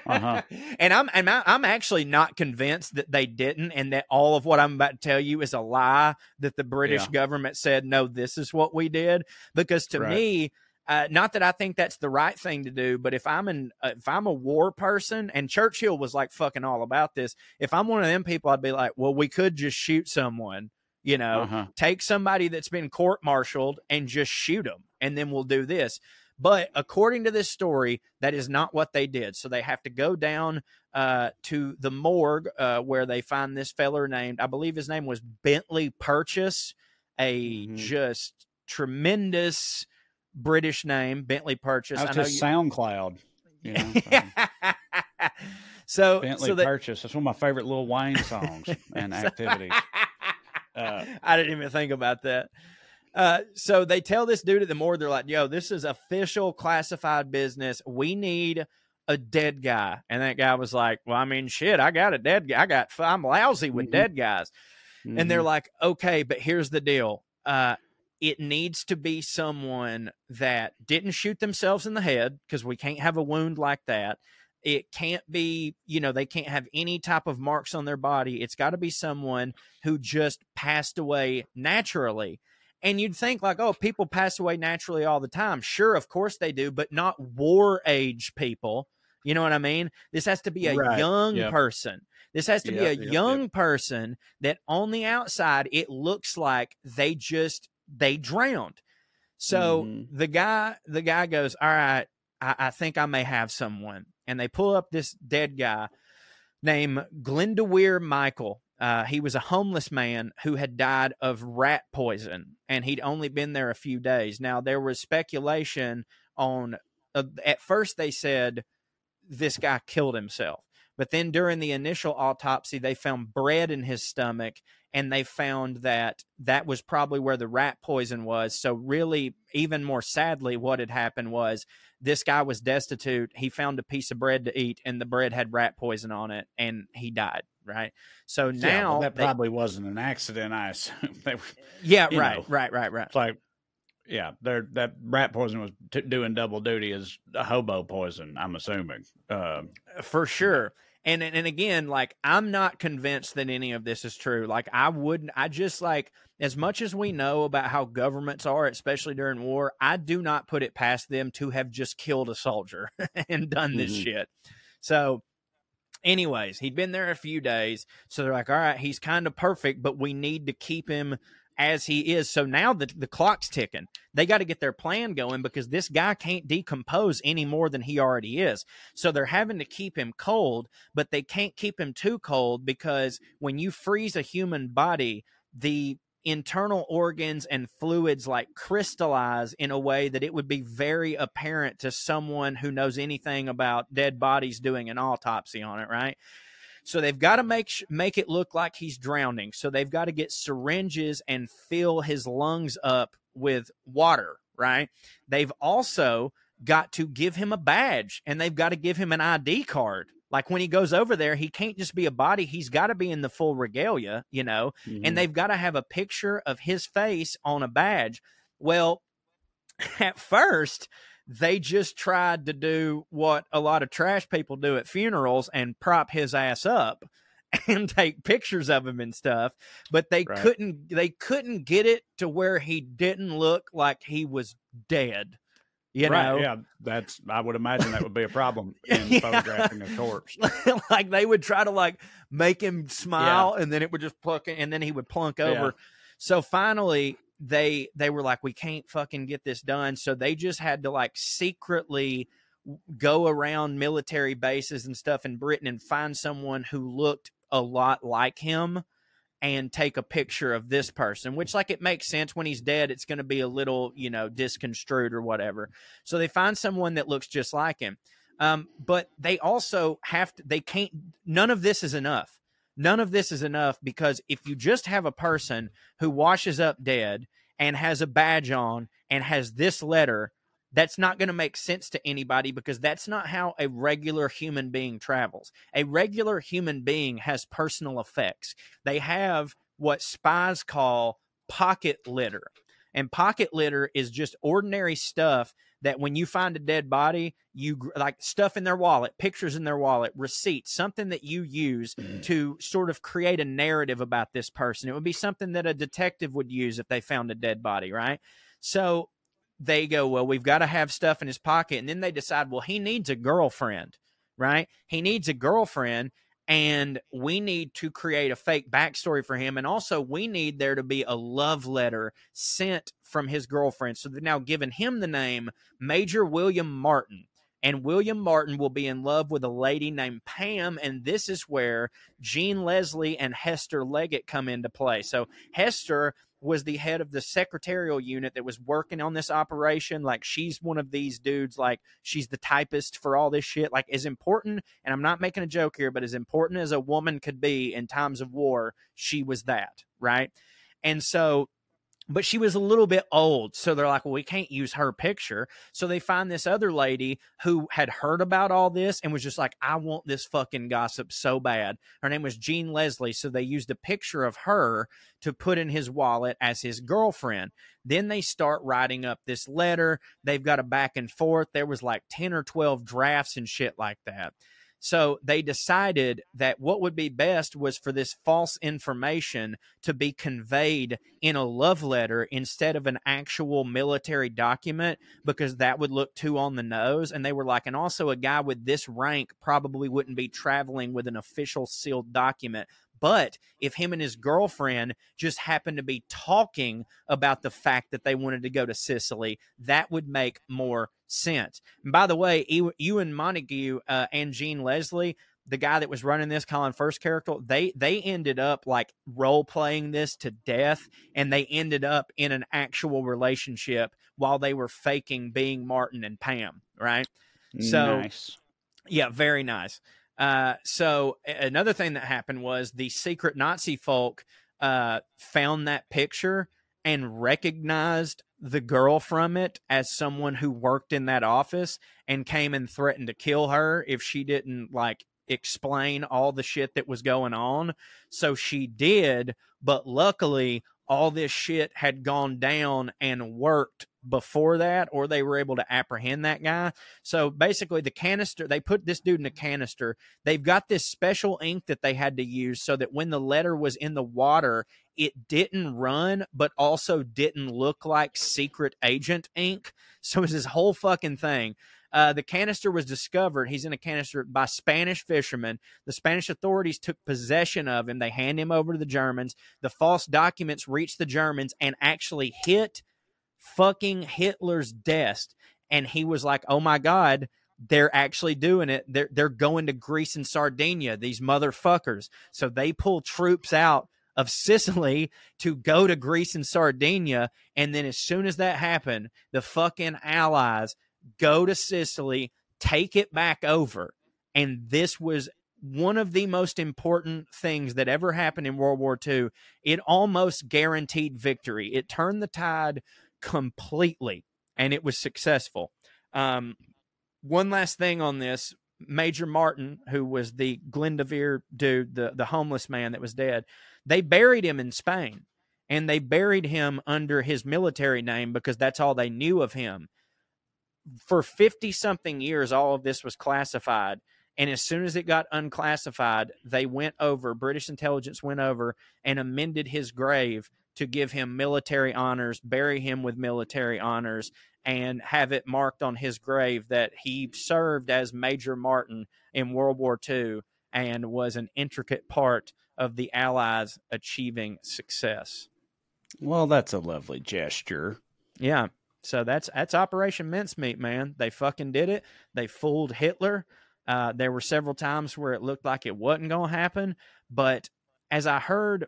Uh-huh. And I'm and I- I'm actually not convinced that they didn't, and that all of what I'm about to tell you is a lie. That the British Yeah. government said no, this is what we did. Because to Right. me, uh, not that I think that's the right thing to do, but if I'm an uh, if I'm a war person, and Churchill was like fucking all about this. If I'm one of them people, I'd be like, well, we could just shoot someone. You know, Uh-huh. take somebody that's been court martialed and just shoot them, and then we'll do this. But according to this story, that is not what they did. So they have to go down uh, to the morgue uh, where they find this feller named, I believe his name was Bentley Purchase, a Mhm. just tremendous British name, Bentley Purchase. That's I know just you- SoundCloud. You know, um, so, Bentley so that, Purchase. That's one of my favorite Lil Wayne songs and activities. Uh, I didn't even think about that. Uh, so they tell this dude at the morgue, they're like, yo, this is official classified business. We need a dead guy. And that guy was like, well, I mean, shit, I got a dead guy. I got, I'm lousy with Mhm. dead guys. And they're Mhm. like, okay, but here's the deal. Uh, it needs to be someone that didn't shoot themselves in the head because we can't have a wound like that. It can't be, you know, they can't have any type of marks on their body. It's got to be someone who just passed away naturally. And you'd think, like, oh, people pass away naturally all the time. Sure, of course they do, but not war age people. You know what I mean? This has to be a Right. young Yep. person. This has to be a Yep, yep, young person that on the outside it looks like they just they drowned. So Mhm. the guy the guy goes, All right, I, I think I may have someone. And they pull up this dead guy named Glyndwr Michael. Uh, he was a homeless man who had died of rat poison, and he'd only been there a few days. Now there was speculation on. Uh, at first, they said this guy killed himself, but then during the initial autopsy, they found bread in his stomach, and they found that that was probably where the rat poison was. So really, even more sadly, what had happened was this guy was destitute. He found a piece of bread to eat, and the bread had rat poison on it, and he died. Right. So Yeah, now well, that they- probably wasn't an accident. I assume they were, yeah, right, know. right, right, right. it's like, yeah, they're, that rat poison was t- doing double duty as a hobo poison. I'm assuming. Um, for sure and and again like i'm not convinced that any of this is true like i wouldn't i just like as much as we know about how governments are especially during war i do not put it past them to have just killed a soldier and done this Mhm. shit so anyways he'd been there a few days so they're like all right he's kind of perfect but we need to keep him as he is. So now the, the clock's ticking they got to get their plan going because this guy can't decompose any more than he already is. So they're having to keep him cold, but they can't keep him too cold because when you freeze a human body, the internal organs and fluids like crystallize in a way that it would be very apparent to someone who knows anything about dead bodies doing an autopsy on it, right? So they've got to make make it look like he's drowning. So they've got to get syringes and fill his lungs up with water, right? They've also got to give him a badge and they've got to give him an ID card. Like when he goes over there, he can't just be a body. He's got to be in the full regalia, you know, mhm. and they've got to have a picture of his face on a badge. Well, at first, they just tried to do what a lot of trash people do at funerals and prop his ass up and take pictures of him and stuff but they Right. couldn't they couldn't get it to where he didn't look like he was dead you right, know yeah, that's. I would imagine that would be a problem in Yeah. photographing a corpse. like they would try to like make him smile and then it would just pluck and then he would plunk over Yeah. so finally they they were like we can't fucking get this done so they just had to like secretly go around military bases and stuff in Britain and find someone who looked a lot like him and take a picture of this person which like it makes sense. When he's dead it's going to be a little you know disconstrued or whatever. So they find someone that looks just like him. Um, but they also have to they can't none of this is enough. None of this is enough because if you just have a person who washes up dead and has a badge on and has this letter that's not going to make sense to anybody because that's not how a regular human being travels. A regular human being has personal effects. They have what spies call pocket litter. And pocket litter is just ordinary stuff that when you find a dead body, you like stuff in their wallet, pictures in their wallet, receipts, something that you use mm-hmm. to sort of create a narrative about this person. It would be something that a detective would use if they found a dead body, right? So they go, well, we've got to have stuff in his pocket. And then they decide, well, he needs a girlfriend, right? He needs a girlfriend. And we need to create a fake backstory for him. And also, we need there to be a love letter sent from his girlfriend. So they're now giving him the name Major William Martin. And William Martin will be in love with a lady named Pam. And this is where Jean Leslie and Hester Leggett come into play. So Hester was the head of the secretarial unit that was working on this operation. Like she's one of these dudes, like she's the typist for all this shit. Like as important, and I'm not making a joke here, but as important as a woman could be in times of war, she was that, right? And so but she was a little bit old. So they're like, well, we can't use her picture. So they find this other lady who had heard about all this and was just like, I want this fucking gossip so bad. Her name was Jean Leslie. So they used a picture of her to put in his wallet as his girlfriend. Then they start writing up this letter. They've got a back and forth. There was like 10 or 12 drafts and shit like that. So they decided that what would be best was for this false information to be conveyed in a love letter instead of an actual military document because that would look too on the nose. And they were like, and also a guy with this rank probably wouldn't be traveling with an official sealed document. But if him and his girlfriend just happened to be talking about the fact that they wanted to go to Sicily, that would make more sense. And by the way, Ewen Montagu uh, and Jean Leslie, the guy that was running this Colin Firth character, they they ended up like role playing this to death, and they ended up in an actual relationship while they were faking being Martin and Pam. Right. So nice. yeah, very nice. Uh, so another thing that happened was the secret Nazi folk uh, found that picture and recognized the girl from it as someone who worked in that office and came and threatened to kill her if she didn't like explain all the shit that was going on. So she did, but luckily all this shit had gone down and worked before that, or they were able to apprehend that guy. So basically, the canister, they put this dude in a canister. They've got this special ink that they had to use so that when the letter was in the water, it didn't run, but also didn't look like secret agent ink. So it's this whole fucking thing. Uh, the canister was discovered. He's in a canister by Spanish fishermen. The Spanish authorities took possession of him. They hand him over to the Germans. The false documents reached the Germans and actually hit fucking Hitler's desk. And he was like, oh my God, they're actually doing it. They're, they're going to Greece and Sardinia, these motherfuckers. So they pull troops out of Sicily to go to Greece and Sardinia. And then as soon as that happened, the fucking allies go to Sicily, take it back over. And this was one of the most important things that ever happened in World War II. It almost guaranteed victory. It turned the tide completely, and it was successful. Um, one last thing on this Major Martin, who was the Glyndwr dude, the, the homeless man that was dead, they buried him in Spain. And they buried him under his military name because that's all they knew of him. For 50 something years, all of this was classified. And as soon as it got unclassified, they went over, British intelligence went over and amended his grave to give him military honors, bury him with military honors, and have it marked on his grave that he served as Major Martin in World War II and was an intricate part of the Allies achieving success. Well, that's a lovely gesture. Yeah. So that's that's Operation Mincemeat, man. They fucking did it. They fooled Hitler. Uh, there were several times where it looked like it wasn't going to happen, but as I heard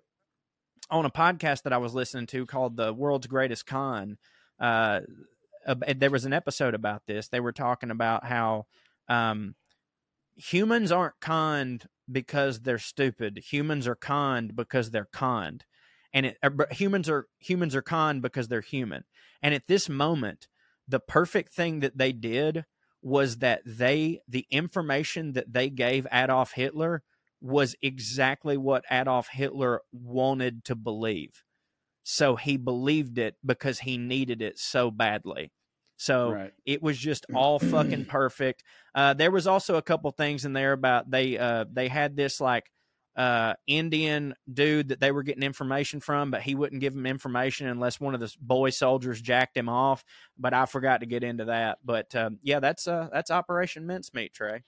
on a podcast that I was listening to called "The World's Greatest Con," uh, there was an episode about this. They were talking about how um, humans aren't conned because they're stupid. Humans are conned because they're conned, and it, uh, humans are humans are conned because they're human. And at this moment, the perfect thing that they did was that they the information that they gave Adolf Hitler was exactly what Adolf Hitler wanted to believe. So he believed it because he needed it so badly. So right. it was just all fucking perfect. Uh, there was also a couple things in there about they uh, they had this like uh, Indian dude that they were getting information from, but he wouldn't give them information unless one of the boy soldiers jacked him off. But I forgot to get into that. But uh, yeah, that's uh, that's Operation Mincemeat, Trae.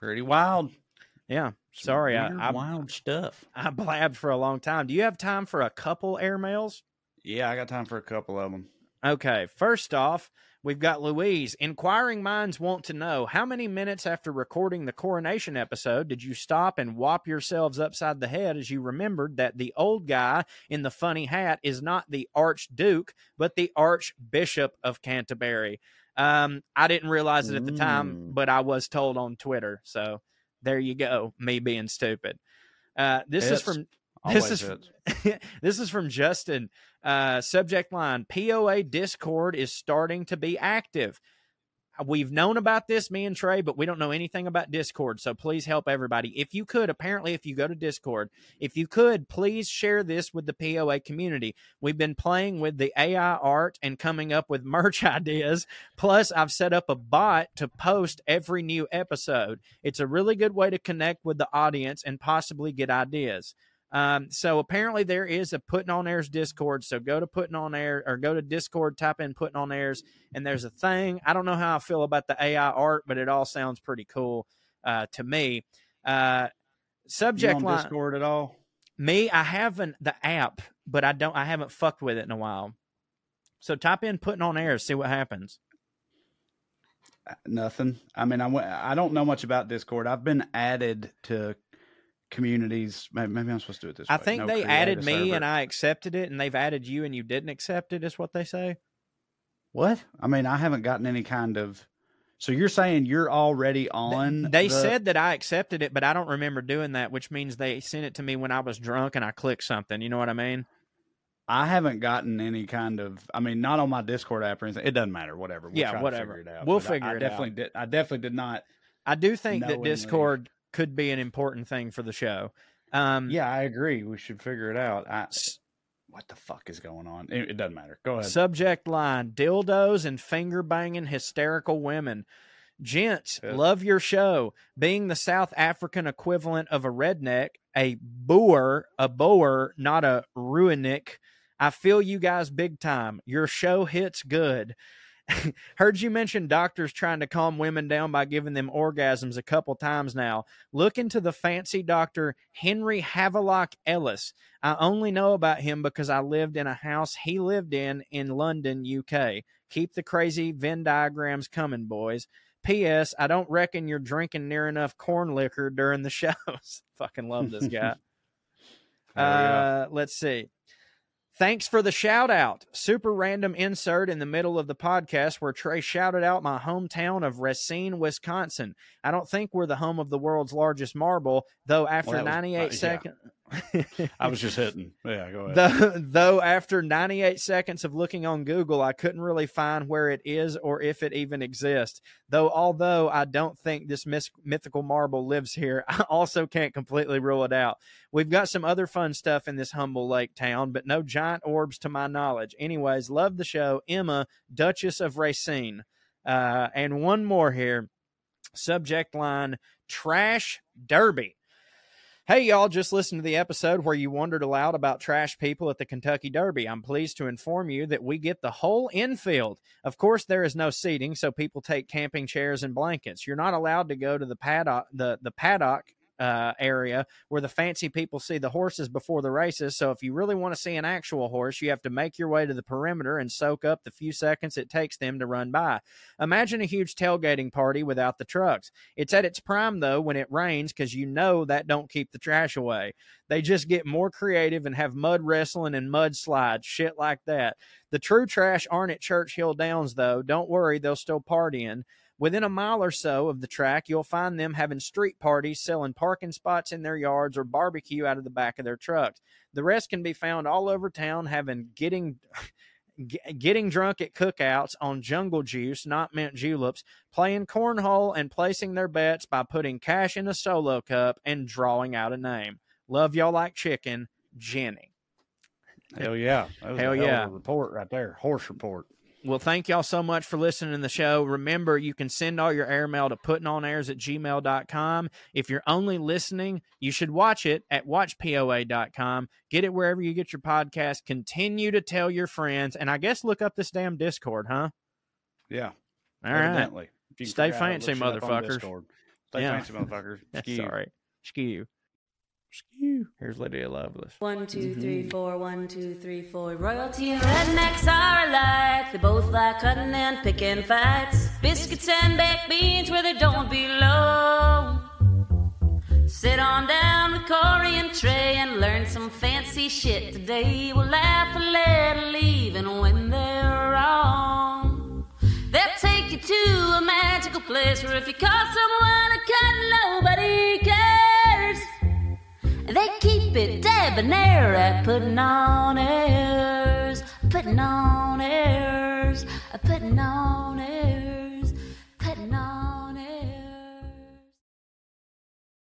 Pretty wild. Yeah. Sorry, I, I wild stuff. I blabbed for a long time. Do you have time for a couple airmails? Yeah, I got time for a couple of them. Okay. First off, we've got Louise. Inquiring minds want to know how many minutes after recording the coronation episode did you stop and whop yourselves upside the head as you remembered that the old guy in the funny hat is not the Archduke, but the Archbishop of Canterbury? Um, I didn't realize it at the time, but I was told on Twitter. So there you go. Me being stupid. Uh, this it's is from this is this is from Justin. Uh, subject line POA Discord is starting to be active. We've known about this, me and Trae, but we don't know anything about Discord. So please help everybody. If you could, apparently, if you go to Discord, if you could, please share this with the POA community. We've been playing with the AI art and coming up with merch ideas. Plus, I've set up a bot to post every new episode. It's a really good way to connect with the audience and possibly get ideas. Um, so apparently there is a putting on airs Discord. So go to putting on air or go to Discord, type in putting on airs, and there's a thing. I don't know how I feel about the AI art, but it all sounds pretty cool uh, to me. Uh, subject line. Discord at all? Me, I haven't the app, but I don't. I haven't fucked with it in a while. So type in putting on airs, see what happens. Uh, Nothing. I mean, I went, I don't know much about Discord. I've been added to communities. Maybe, maybe I'm supposed to do it this I way. think No, they added me server. and I accepted it, and they've added you and you didn't accept it. Is what they say. What? I mean, I haven't gotten any kind of. So you're saying you're already on? They the- said that I accepted it, but I don't remember doing that, which means they sent it to me when I was drunk and I clicked something. You know what I mean? I haven't gotten any kind of. I mean, not on my Discord app or anything. It doesn't matter. Whatever. We'll Yeah, whatever. figure it out. We'll But I- figure I, it out. definitely Did, I definitely did not. I do think that Discord could be an important thing for the show. Um, Yeah, I agree. We should figure it out. I, what the fuck is going on? It, it doesn't matter. Go ahead. Subject line dildos and finger banging hysterical women. Gents, Yeah. love your show. Being the South African equivalent of a redneck, a boer, a boer, not a ruinick. I feel you guys big time. Your show hits good. Heard you mention doctors trying to calm women down by giving them orgasms a couple times now. Look into the fancy doctor Henry Havelock Ellis. I only know about him because I lived in a house he lived in in London, UK. Keep the crazy Venn diagrams coming, boys. P.S. I don't reckon you're drinking near enough corn liquor during the shows. Fucking love this guy. Uh, let's see. Thanks for the shout out. Super random insert in the middle of the podcast where Trae shouted out my hometown of Racine, Wisconsin. I don't think we're the home of the world's largest marble, though after was- 98 seconds. yeah. I was just hitting. Yeah, go ahead. Though, though after 98 seconds of looking on Google, I couldn't really find where it is or if it even exists. Though, although I don't think this mythical marble lives here, I also can't completely rule it out. We've got some other fun stuff in this humble lake town, but no giant orbs to my knowledge. Anyways, love the show. Emma, Duchess of Racine. Uh, and one more here. Subject line Trash Derby. Hey, y'all, just listened to the episode where you wondered aloud about trash people at the Kentucky Derby. I'm pleased to inform you that we get the whole infield. Of course, there is no seating, so people take camping chairs and blankets. You're not allowed to go to the paddock, the, the paddock uh, area where the fancy people see the horses before the races. So if you really want to see an actual horse, you have to make your way to the perimeter and soak up the few seconds it takes them to run by. Imagine a huge tailgating party without the trucks. It's at its prime though when it rains because you know that don't keep the trash away. They just get more creative and have mud wrestling and mud slides, shit like that. The true trash aren't at Churchill Downs though. Don't worry, they'll still partying. Within a mile or so of the track, you'll find them having street parties, selling parking spots in their yards or barbecue out of the back of their trucks. The rest can be found all over town having getting getting drunk at cookouts on jungle juice, not mint juleps, playing cornhole and placing their bets by putting cash in a solo cup and drawing out a name. Love y'all like chicken, Jenny. Hell yeah. Hell hell yeah. report right there. Horse report. Well, thank y'all so much for listening to the show. Remember, you can send all your airmail to puttingonairs at gmail.com. If you're only listening, you should watch it at watchpoa.com. Get it wherever you get your podcast. Continue to tell your friends. And I guess look up this damn Discord, huh? Yeah. All right. evidently. If you Stay figure out how to fancy, look shit up on motherfuckers. Stay Yeah. fancy, motherfuckers. That's Skew. all right. Skew. Skew. Here's Lydia Loveless. One, two, mm-hmm. three, four, one, two, three, four. Royalty and rednecks are alike. They both like cutting and picking fights. Biscuits and baked beans where they don't belong. Sit on down with Corey and Trae and learn some fancy shit today. We'll laugh a little even when they're wrong. They'll take you to a magical place where if you call someone a cut, nobody cares. They keep it debonair at putting on airs. putting on airs, putting on airs.